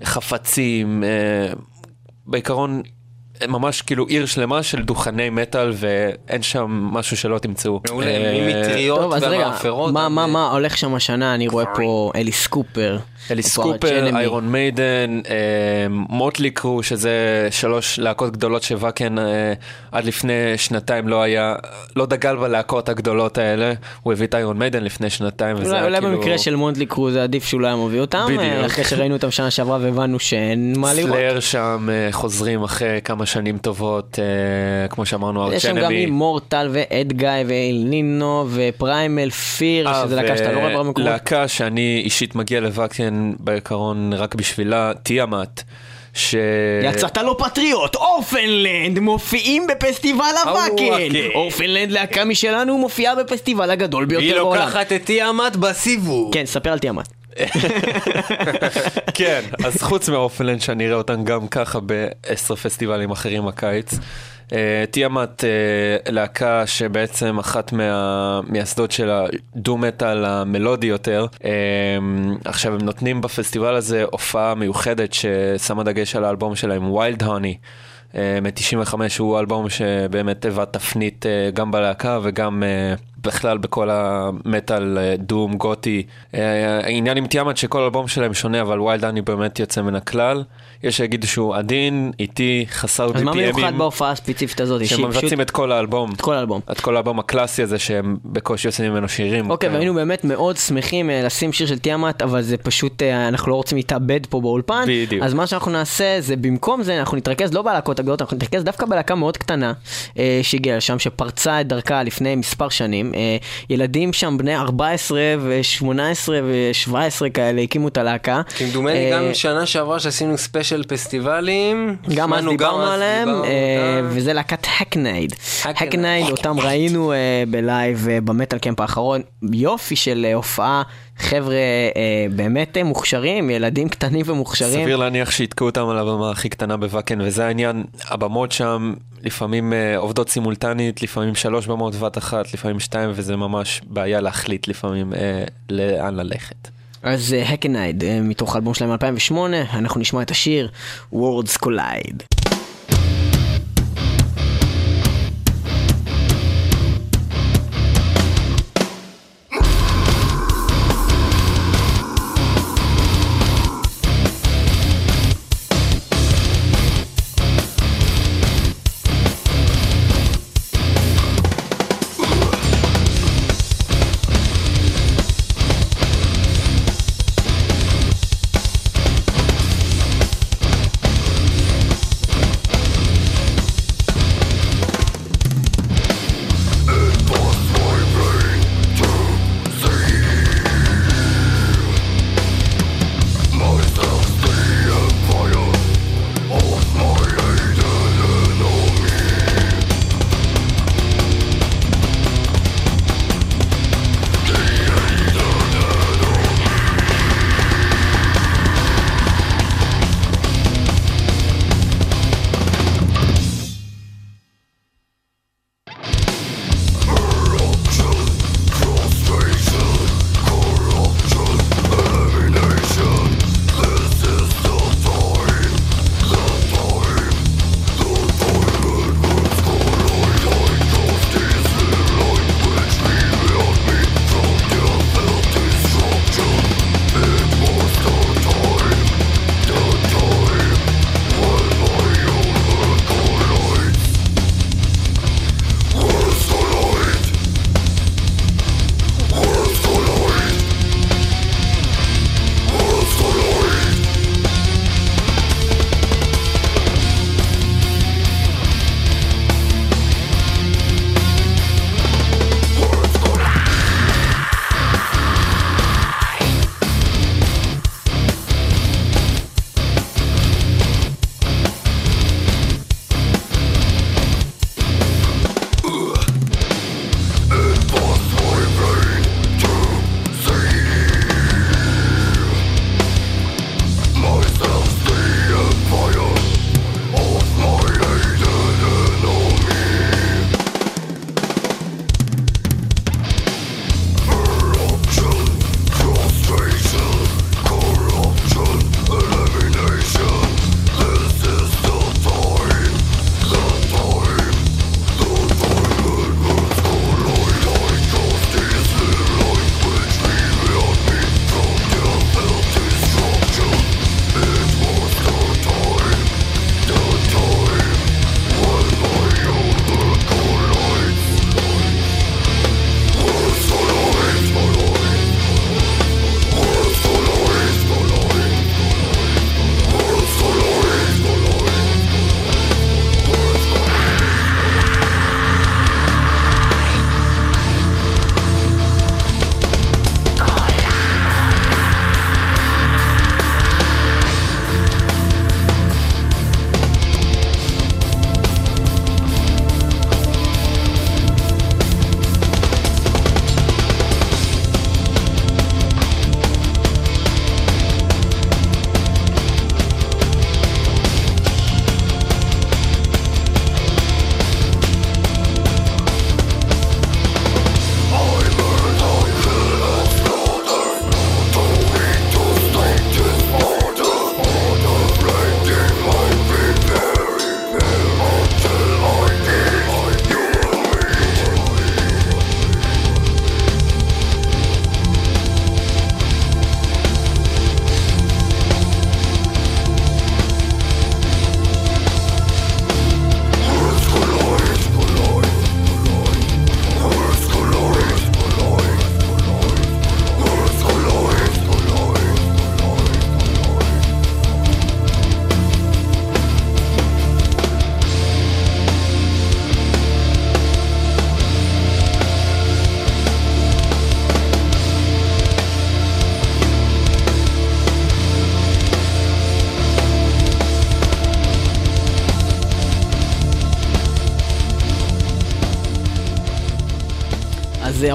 חפצים, אה, בעיקרון ממש כאילו עיר שלמה של דוכני מטאל ואין שם משהו שלא תמצאו. מעולה, אה, ממטריות ומאפרות. מה, מה, מה הולך שם השנה? אני רואה פה אליס קופר. אליס קופר. איירון מיידן, אה, מוטלי קרו, שזה שלוש להקות גדולות שוואקן אה, עד לפני שנתיים לא היה, לא דגל בלהקות הגדולות האלה. הוא הביא את איירון מיידן לפני שנתיים וזה אולי, היה אולי כאילו... במקרה של מונטלי קרו זה עדיף שהוא לא היה מביא אותם, בדיוק. אחרי שראינו אותם שנה שעברה והבנו שאין מה לראות. סלאר שם חוזרים אחרי כמה שנים טובות, אה, כמו שאמרנו, יש שם גם ארצ'נמי. אימורטל ואדגאי ואל נינו ופריימל פיר, אה, שזה להקה שאתה לא רואה בהרבה מקומות. להקה שאני אישית מגיע לוואקן בעיקרון רק בשבילה, תיאמת. ש... יצאת לא פטריוט, אורפנלנד מופיעים בפסטיבל הוואקן. הוואקן. אורפנלנד להקה משלנו מופיעה בפסטיבל הגדול היא ביותר בעולם. לוקחת את תיאמת בסיבוב. כן, ספר על תיאמת. כן, אז חוץ מהאופלנד שאני אראה אותם גם ככה בעשר פסטיבלים אחרים הקיץ. אה, תיאמת אה, להקה שבעצם אחת מהמייסדות של הדו-מטאל המלודי יותר. אה, עכשיו הם נותנים בפסטיבל הזה הופעה מיוחדת ששמה דגש על האלבום שלהם, Wildhoney. מ-95 הוא אלבום שבאמת היווה תפנית אה, גם בלהקה וגם אה, בכלל בכל המטאל, אה, doom, גותי. אה, העניין עם Tiamat שכל אלבום שלהם שונה, אבל Wildhoney באמת יוצא מן הכלל. יש שיגידו שהוא עדין, איטי, חסר אז מה מיוחד BPM-ים, בהופעה הספציפית הזאת? שהם מבצעים את כל האלבום. את כל האלבום. את כל האלבום הקלאסי הזה שהם בקושי עושים ממנו שירים. אוקיי, כן. והיינו באמת מאוד שמחים אה, לשים שיר של תיאמת, אבל זה פשוט, אנחנו לא רוצים להתאבד פה באולפן. בדיוק. אז מה שאנחנו נעשה זה במקום זה, אנחנו נתרכז לא בלהקות הגדולות, אנחנו נתרכז דווקא בלהקה מאוד קטנה שהגיעה לשם, שפרצה את דרכה לפני מספר שנים. אה, ילדים שם בני 14 ו-18 ו-17 כאלה הקימו את הלהקה. כמדומני אה, גם שנה שעברה שעשינו ספיישל פסטיבלים. גם אז דיברנו עליהם, אה. וזה להקת הקנייד. Hackneyed. אותם ראינו ב live ב Metalcamp האחרון, יופי של הופעה, חבר'ה אה, באמת אה, מוכשרים, ילדים קטנים ומוכשרים. סביר להניח שיתקעו אותם על הבמה הכי קטנה בוואקן, וזה העניין, הבמות שם לפעמים אה, עובדות סימולטנית, לפעמים שלוש במות בבת אחת, לפעמים שתיים, וזה ממש בעיה להחליט לפעמים אה, לאן ללכת. אז Hackneyed, מתוך האלבום שלהם מ-2008, אנחנו נשמע את השיר Worlds Collide.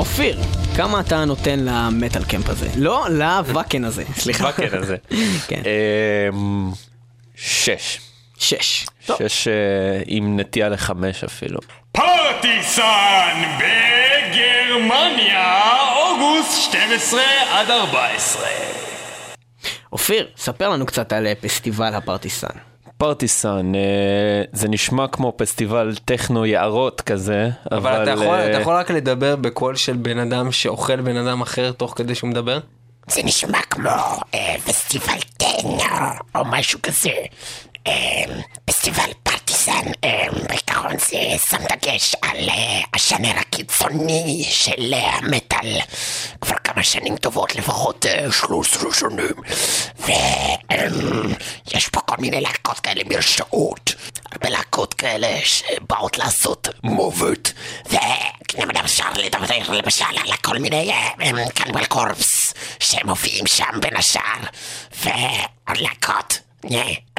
אופיר, כמה אתה נותן למטאל קמפ הזה? לא, לוואקן הזה, סליחה. בקטע הזה. כן. אמ, שש. שש. שש אה, עם נטייה לחמש אפילו. פרטיסן בגרמניה, אוגוסט 12 עד 14. אופיר, ספר לנו קצת על אה, פסטיבל הפרטיסן. פרטיסן, אה, זה נשמע כמו פסטיבל טכנו יערות כזה, אבל... אבל אתה יכול, אה, אתה יכול רק לדבר בקול של בן אדם שאוכל בן אדם אחר תוך כדי שהוא מדבר? זה נשמע כמו אה, פסטיבל טנו או משהו כזה. אה, פסטיבל פרטיסן, אה, בעיקרון זה שם דגש על אה, השאנר הקיצוני של אה, המטאל כבר כמה שנים טובות, לפחות אה, 13 שנים. ויש פה כל מיני להקות כאלה מרשעות, הרבה להקות כאלה שבאות לעשות מוות, ולמשל לדבר למשל על כל מיני קנבל קורפס שמופיעים שם בין השאר, והלהקות.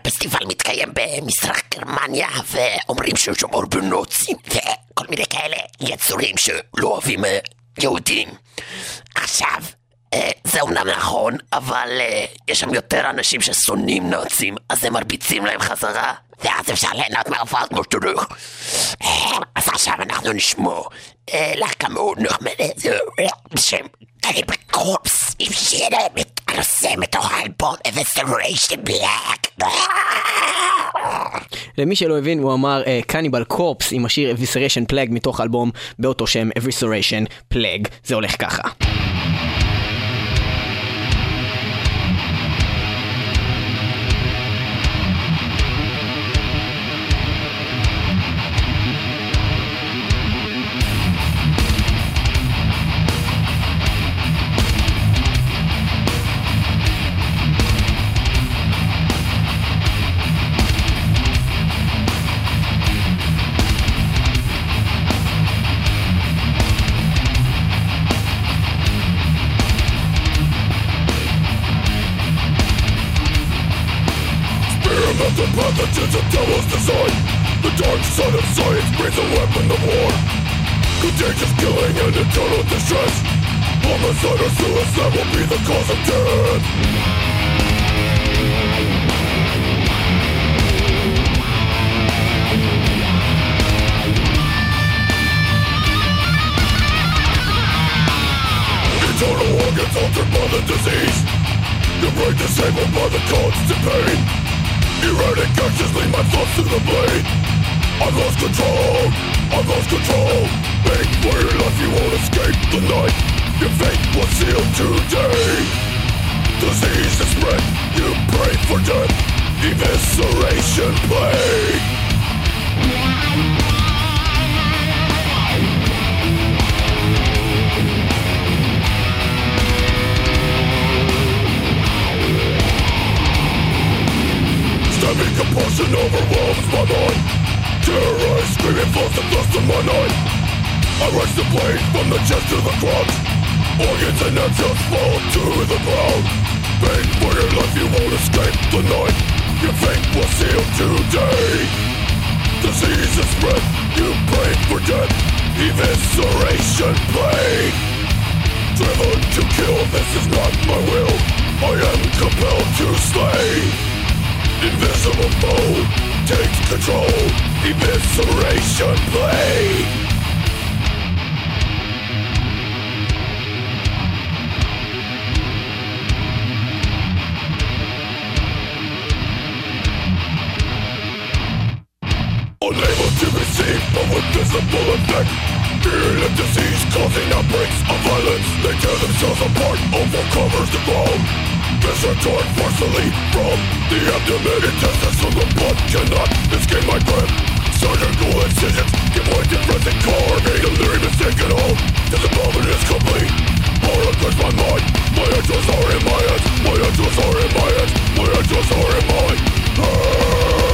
הפסטיבל מתקיים במזרח גרמניה ואומרים שהוא שומר בנוצים וכל מיני כאלה יצורים שלא אוהבים אה, יהודים. עכשיו, אה, זה אומנם נכון, אבל אה, יש שם יותר אנשים ששונאים נאצים, אז הם מרביצים להם חזרה, ואז אפשר ליהנות מההופעה כמו שצריך. אז עכשיו אנחנו נשמע אה, להקה מאוד נחמדת בשם Cannibal Corpse, עם שיר אה, מת- הנושא מתוך האלבום Evisceration Plague. למי שלא הבין, הוא אמר Cannibal Corpse עם השיר Evisceration Plague מתוך אלבום באותו שם Evisceration Plague. זה הולך ככה. They tear themselves apart, overcovers the ground Viscera torn forcefully from the abdomen Intestines from the blood. Cannot escape my grip Surgical incisions give way to frenzied carnage Delirium is taken hold, this involvement is complete. Horror grips my mind, my angels are in my hands. My angels are in my hands, my angels are in my hands ah.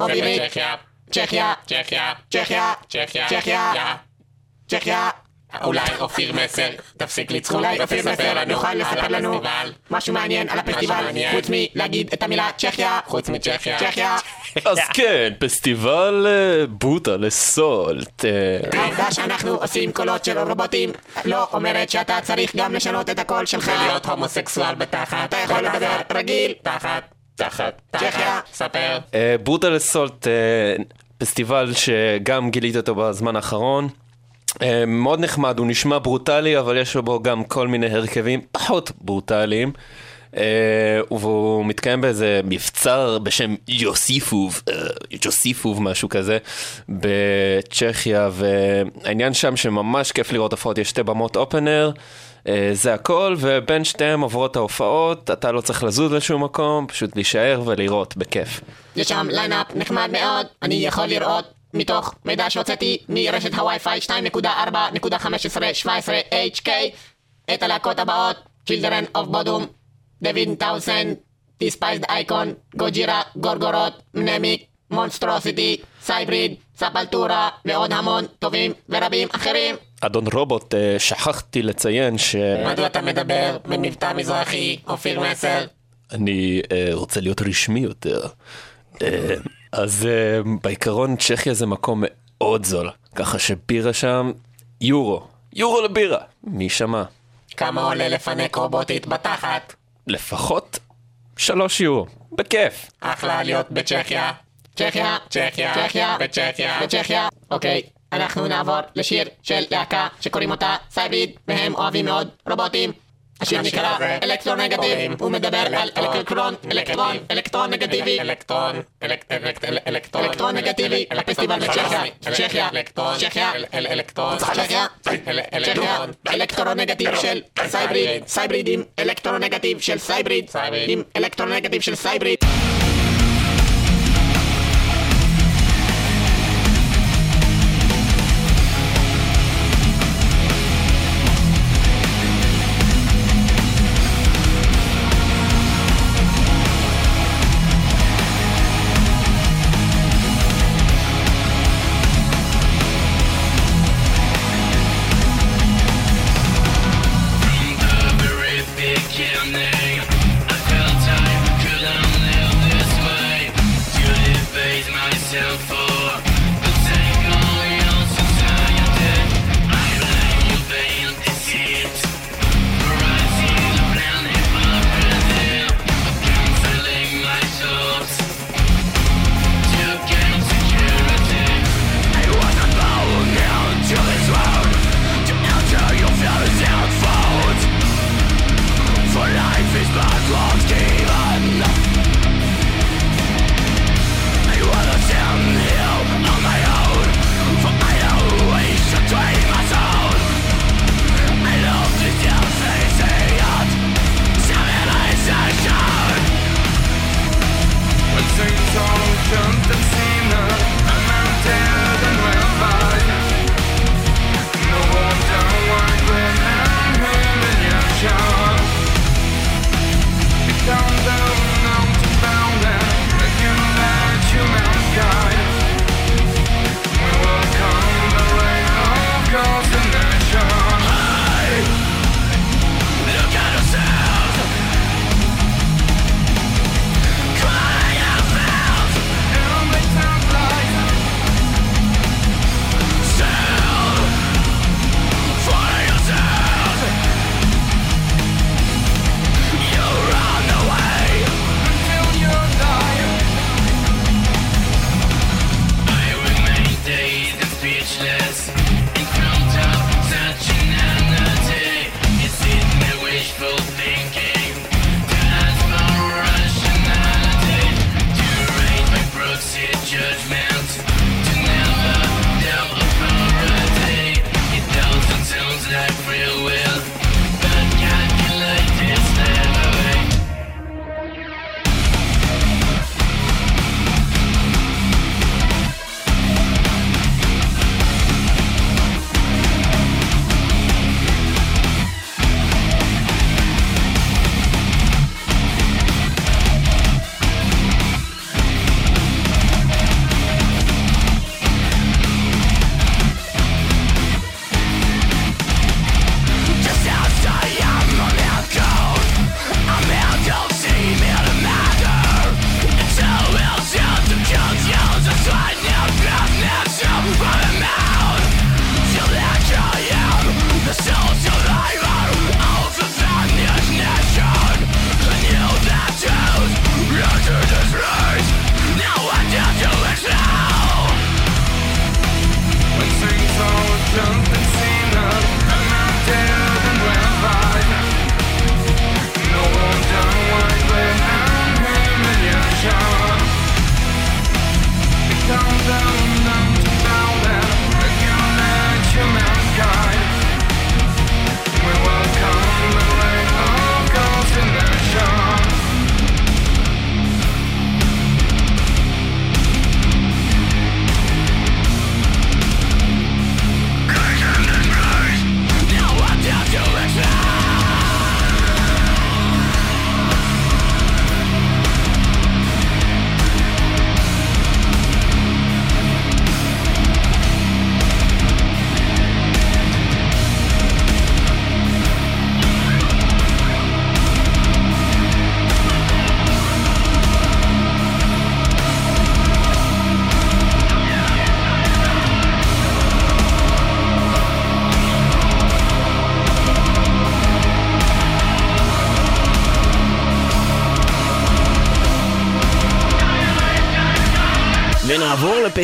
או בעברית צ'כיה. צ'כיה צ'כיה. צ'כיה צ'כיה. צ'כיה יא. צ'כיה אולי אופיר מסר תפסיק לצחוק אולי אופיר מסר יוכל לספר לנו. משהו מעניין על הפסטיבל. חוץ מלהגיד את המילה צ'כיה חוץ מצ'כיה. צ'כיה אז כן, פסטיבל בוטה לסולט. העובדה שאנחנו עושים קולות של רובוטים לא אומרת שאתה צריך גם לשנות את הקול שלך להיות הומוסקסואל בתחת. אתה יכול לדבר רגיל תחת. תחת. צ'כיה. ספר. אה, בוטה לסולט, אה, פסטיבל שגם גיליתי אותו בזמן האחרון. אה, מאוד נחמד, הוא נשמע ברוטלי, אבל יש בו גם כל מיני הרכבים פחות ברוטליים. והוא מתקיים באיזה מבצר בשם יוסיפוב, יוסיפוב משהו כזה, בצ'כיה, והעניין שם שממש כיף לראות הופעות, יש שתי במות אופנר, זה הכל, ובין שתיהם עוברות ההופעות, אתה לא צריך לזוז לשום מקום, פשוט להישאר ולראות, בכיף. יש שם lineup נחמד מאוד, אני יכול לראות מתוך מידע שהוצאתי מרשת הווי-פיי 2.4.1517HK את הלהקות הבאות Children of Bodom, Devin Townsend, Despised Icon, Gojira, Gorgoroth, Mnemic, Monstrosity, Sybreed, Sepultura ועוד המון טובים ורבים אחרים. אדון רובוט, אה, שכחתי לציין שאני מדוע אתה מדבר במבטא מזרחי, אופיר מסר? אה, רוצה להיות רשמי יותר. אה, אז בעיקרון צ'כיה זה מקום מאוד זול, ככה שבירה שם יורו, יורו לבירה, מי שמע? כמה עולה לפנק רובוטית בתחת? לפחות שלוש יורו, בכיף. אחלה להיות בצ'כיה. צ'כיה, צ'כיה. צ'כיה, בצ'כיה. בצ'כיה. אוקיי, אנחנו נעבור לשיר של להקה שקוראים אותה סייבריד, והם אוהבים מאוד רובוטים. השיר נקרא הזה אלקטרונגטיב, קוראים הוא מדבר על אלקטרון, אלקטרון, אלקטרון, נגטיב. אלקטרון נגטיבי. אלקטרון, אלק- אלק- אל- אלקטרון, אלקטרון נגטיבי, הפסטיבל בצ'כיה, צ'כיה, אלקטרון, צ'כיה, אלקטרון, צ'כיה, צ'כיה, אלקטרון, אלקטרונגטיב של סייבריד, סייבריד עם אלקטרונגטיב של סייבריד. עם אלקטרונגטיב של סייבריד.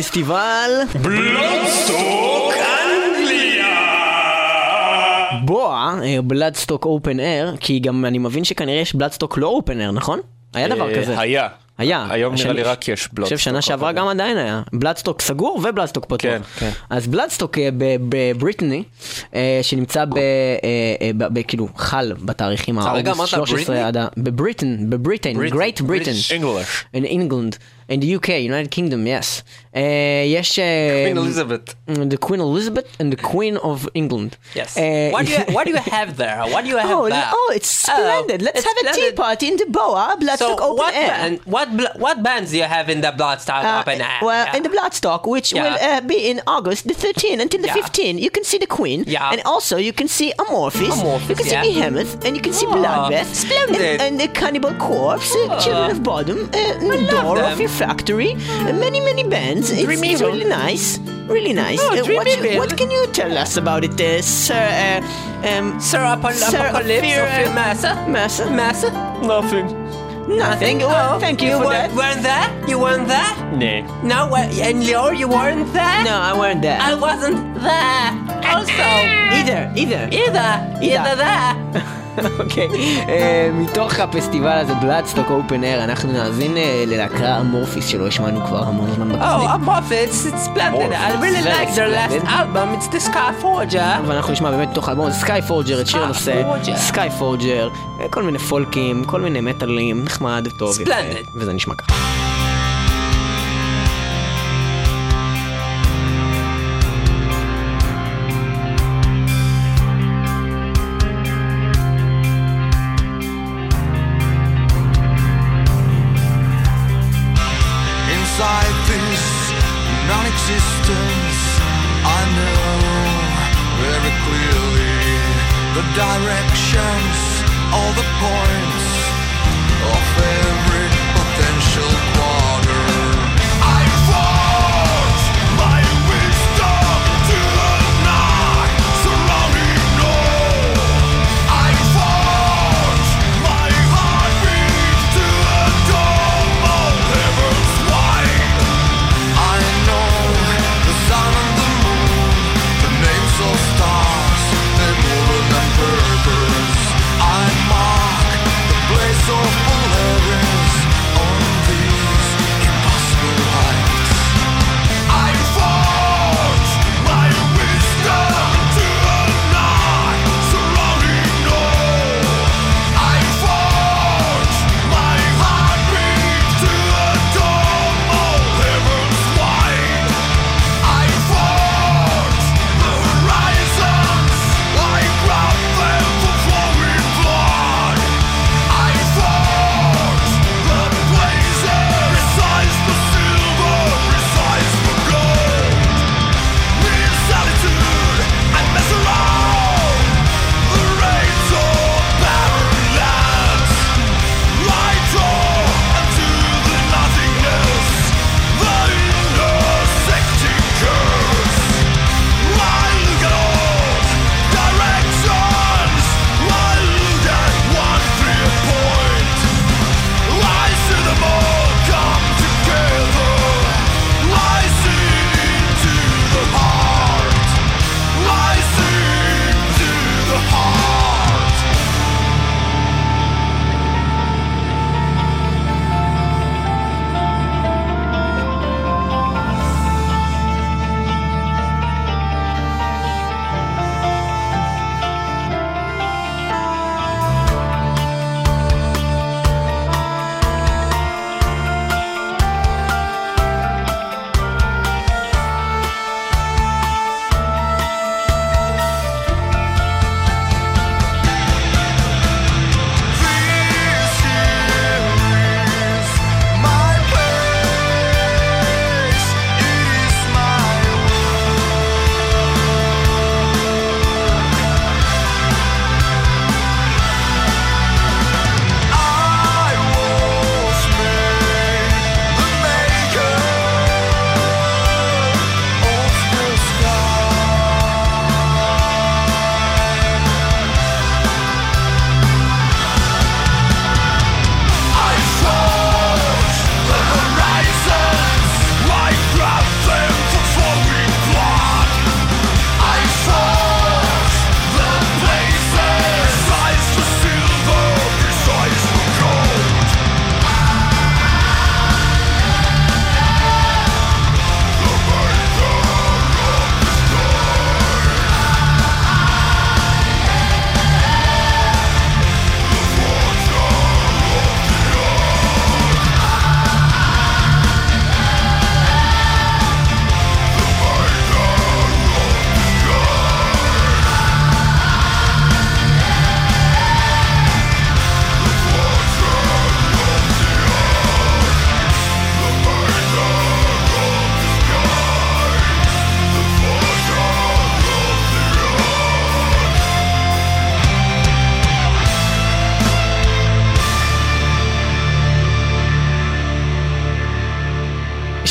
נעבור לפסטיבל Bloodstock אנגליה! בואה, Bloodstock Open Air, כי גם אני מבין שכנראה יש Bloodstock לא Open Air, נכון? היה דבר אה, כזה. היה. היה. היום נראה לי רק יש אני Bloodstock. חושב שנה שעברה גם עדיין היה. Bloodstock סגור ו Bloodstock פתוח. כן, כן. אז Bloodstock אה, בבריטני, אה, שנמצא ב... אה, אה, כאילו, חל בתאריכים האוגוסט אמרת 13 בריטני? עד ה... בבריטן, ב Britain, Britain, Great Britain. In the UK, United Kingdom, yes. Eh, יש... Eh, Queen Elizabeth. Mm, the Queen Elizabeth and the Queen of England. Yes. Eh, what, do you, what do you have there? What do you have oh, there? Oh, it's oh, splendid. Let's it's have splendid. a tea party in the boa, bloodstock so open what air. Band, what, what bands do you have in the bloodstock uh, open air? Well, yeah. in the bloodstock, which yeah. will uh, be in August the 13th until the yeah. 15th, you can see the Queen. Yeah. And also you can see Amorphis. Amorphis you can see Behemoth. And you can see oh, Bloodbath. Splendid. And, and, the Cannibal Corpse, oh. Children of Bottom, uh, Door of Factory, uh, many many bands. It's, Dream it's Evil. really nice, really nice. Oh, Uh, Dream what, Evil. what can you tell us about it, uh, Sir? Uh, um, Sir Apol- Sir Apocalypse Fear, of uh, Massa? Massa? Massa? Nothing. Nothing. Well, thank you, You for weren't, that. weren't there? You weren't there? Nee. No, wa- and Leo, you weren't there? No, I weren't there. I wasn't there. Also, Either, either. either, either there. אוקיי, אה, מתוך הפסטיבל הזה, Bloodstock Open Air, אנחנו נאזין אה, ללהקה Amorphis שלא השמענו כבר המון זמן Oh, בתוכנית. Off it. It's, splendid. I really like their last album. It's the Sky Forger. ואנחנו נשמע באמת מתוך האלבום Skyforger את שיר Sky הנושא, Forger. Skyforger, כל מיני פולקים, כל מיני מטאלים, נחמד, טוב, יפה, Splendid. וזה נשמע ככה. Directions, all the points of every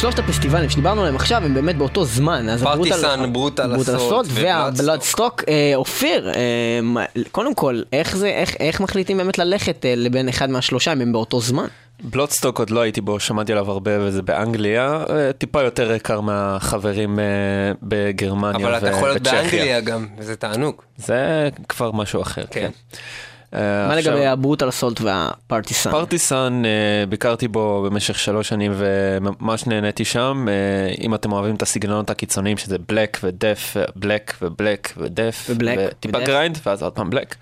שלושת הפסטיבלים שדיברנו עליהם עכשיו הם באמת באותו זמן. אז פרטיסן, ברוטל אסולט וה Bloodstock. אה, אופיר, אה, קודם כל, איך זה, איך- איך מחליטים באמת ללכת אה, לבין אחד מהשלושה אם הם באותו זמן? Bloodstock עוד לא הייתי בו, שמעתי עליו הרבה וזה באנגליה, טיפה יותר יקר מהחברים בגרמניה אבל אתה יכול להיות ובצ'כיה. באנגליה גם, וזה תענוג. זה כבר משהו אחר, כן. כן. מה לגבי הברוטל אסולט והפרטיסן? פרטיסן, אה, ביקרתי בו במשך שלוש שנים וממש נהניתי שם. אה, אם אתם אוהבים את הסגנונות הקיצוניים שזה בלק ודף, בלק ובלק ודף, ובלק וטיפה ודף. גריינד, ואז עוד פעם בלק.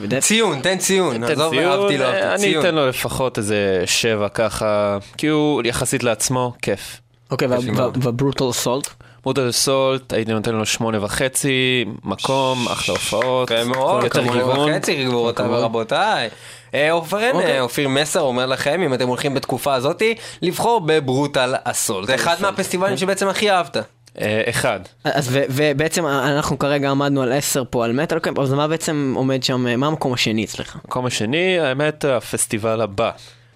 ודף. ציון, תן ציון. תן עזוב, ציון, אהבתי, לא אה, אהבתי. אני. אתן לו לפחות איזה שבע ככה, כי הוא יחסית לעצמו, כיף. אוקיי. והברוטל אסולט? מוטל סולט, הייתי נותן לו שמונה וחצי, מקום, אחלה הופעות, יפה מאוד, יותר כמובן גיוון. וחצי, גבירותיי כמובן. ורבותיי. אה, אוקיי. אופיר מסר אומר לכם, אם אתם הולכים בתקופה הזאתי, לבחור בברוטל אסולט. זה אחד מהפסטיבלים שבעצם הכי אהבת. אה, אחד. אז ובעצם אנחנו כרגע עמדנו על 10 פה על מטאל קמפ, אז מה בעצם עומד שם, מה המקום השני אצלך? המקום השני, האמת, הפסטיבל הבא.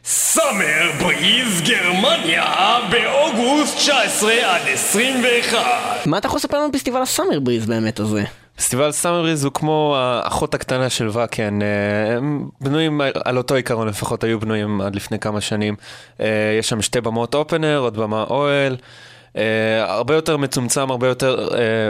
סאמר בריז גרמניה באוגוסט 19 עד 21 מה אתה יכול לספר לנו על פסטיבל הסאמר בריז באמת הזה? פסטיבל סאמריז הוא כמו האחות הקטנה של ואקן, אה, הם בנויים על אותו עיקרון לפחות, היו בנויים עד לפני כמה שנים. אה, יש שם שתי במות אופנר, עוד במה אוהל. אה, הרבה יותר מצומצם, הרבה יותר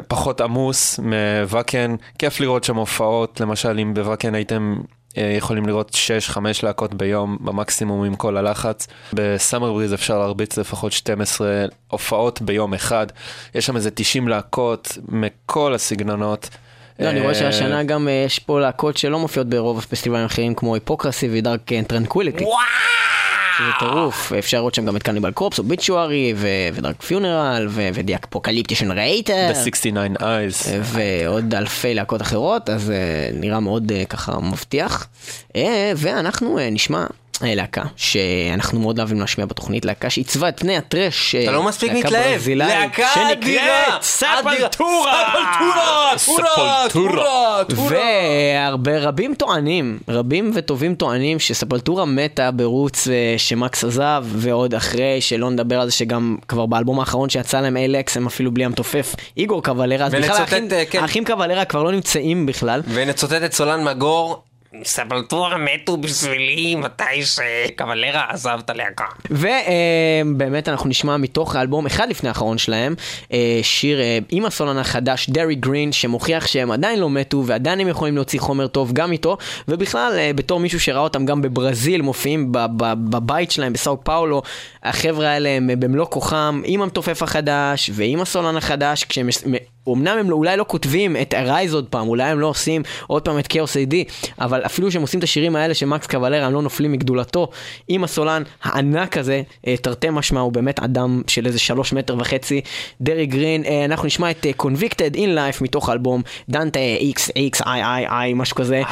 פחות עמוס מ Wacken. כיף לראות שם הופעות, למשל אם ב Wacken הייתם יכולים לראות 6-5 להקות ביום במקסימום עם כל הלחץ. ב Summer Breeze אפשר להרביץ לפחות 12 הופעות ביום אחד. יש שם איזה 90 להקות מכל הסגנונות. לא, אני רואה אה, שהשנה גם אה, יש פה להקות שלא מופיעות ברוב הפסטיבלים האחרים כמו Hypocrisy ו Dark Tranquillity. שזה טירוף, אפשר לראות שם גם את Cannibal Corpse, Obituary ו Dark Funeral ו Die Apokalyptischen Reiter. The 69 Eyes. ועוד אלפי להקות אחרות, אז אה, נראה מאוד אה, ככה מבטיח. אה, ואנחנו אה, נשמע אה, להקה שאנחנו מאוד אוהבים להשמיע בתוכנית, להקה שעיצבה את פני הטרש. אה, אתה לא מספיק מתלהב. להקה אדירה! Sepultura! Sepultura! טורה! טורה! טורה! והרבה רבים טוענים, רבים וטובים טוענים ש Sepultura מתה ברגע אה, שמקס עזב, ועוד אחרי שלא נדבר על זה שגם כבר באלבום האחרון שיצא להם A-Lex הם אפילו בלי המתופף איגור קוולרה, אז בכלל האחים- אה, כן. האחים קוולרה כבר לא נמצאים בכלל. ונצטט את סולן מגור. ספלטורה מתו בשבילי מתי שקבלרה עזב את הלהקה. ובאמת אנחנו נשמע מתוך האלבום אחד לפני האחרון שלהם, אה, שיר אה, עם הסולן החדש, דרי גרין, שמוכיח שהם עדיין לא מתו ועדיין הם יכולים להוציא חומר טוב גם איתו, ובכלל אה, בתור מישהו שראה אותם גם בברזיל, מופיעים בבית שלהם בסאו פאולו, החבר'ה האלה הם במלוא כוחם, עם המתופף החדש ועם הסולן החדש, כשהם... אמנם הם לא- אולי לא כותבים את ארייז עוד פעם, אולי הם לא עושים עוד פעם את כאוס איי די, אבל אפילו שהם עושים את השירים האלה של מקס קוולרה, הם לא נופלים מגדולתו. עם הסולן הענק הזה, אה, תרתי משמע, הוא באמת אדם של איזה שלוש מטר וחצי. דרי גרין, אה, אנחנו נשמע את אה, Convicted in Life מתוך האלבום דנטה X, X, I, I, I, משהו כזה.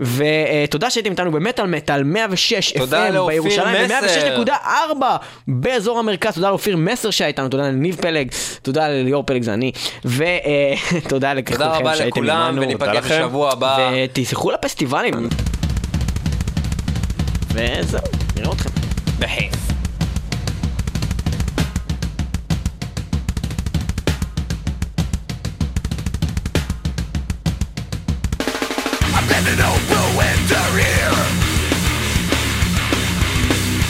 ותודה שהייתם איתנו במטאל מטאל 106 תודה FM בירושלים, מסר. ו-106.4 באזור המרכז, תודה לאופיר מסר שהיה איתנו, תודה לניב פלג, תודה לליאור פלג זה אני, ותודה לכולכם תודה רבה שהייתם לכולם, עמנו. וניפגש. בשבוע הבא. ותזכרו לפסטיבלים. וזהו, נראה אתכם. בכיף. I'm bending over and they're here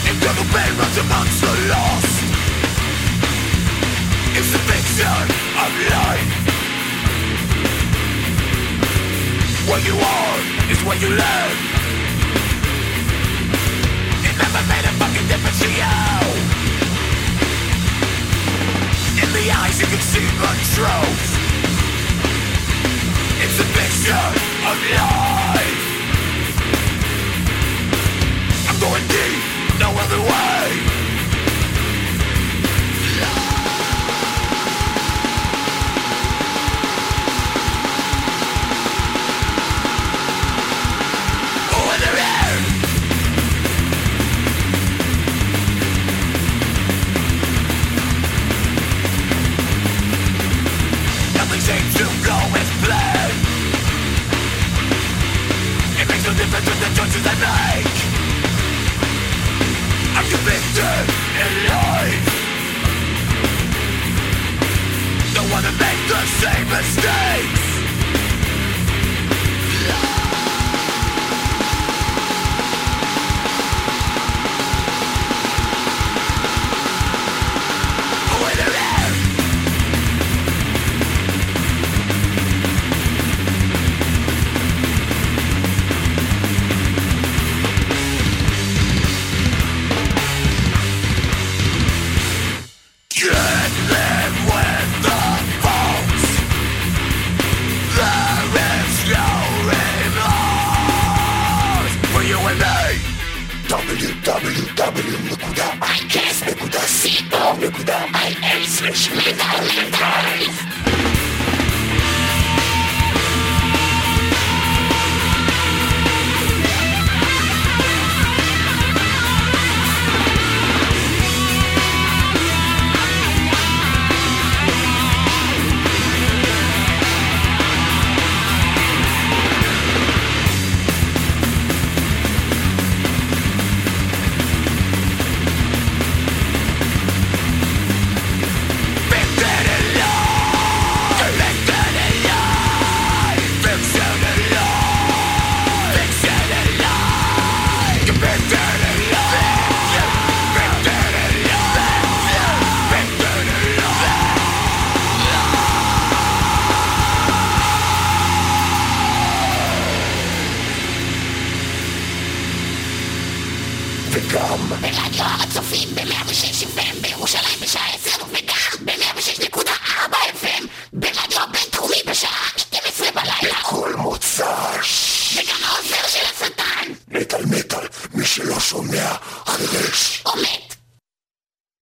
Into the bedrooms amongst the lost It's the fiction of life. What you are is what you live It never made a fucking difference to you. In the eyes you can see the truth. It's a picture of life. I'm going deep, no other way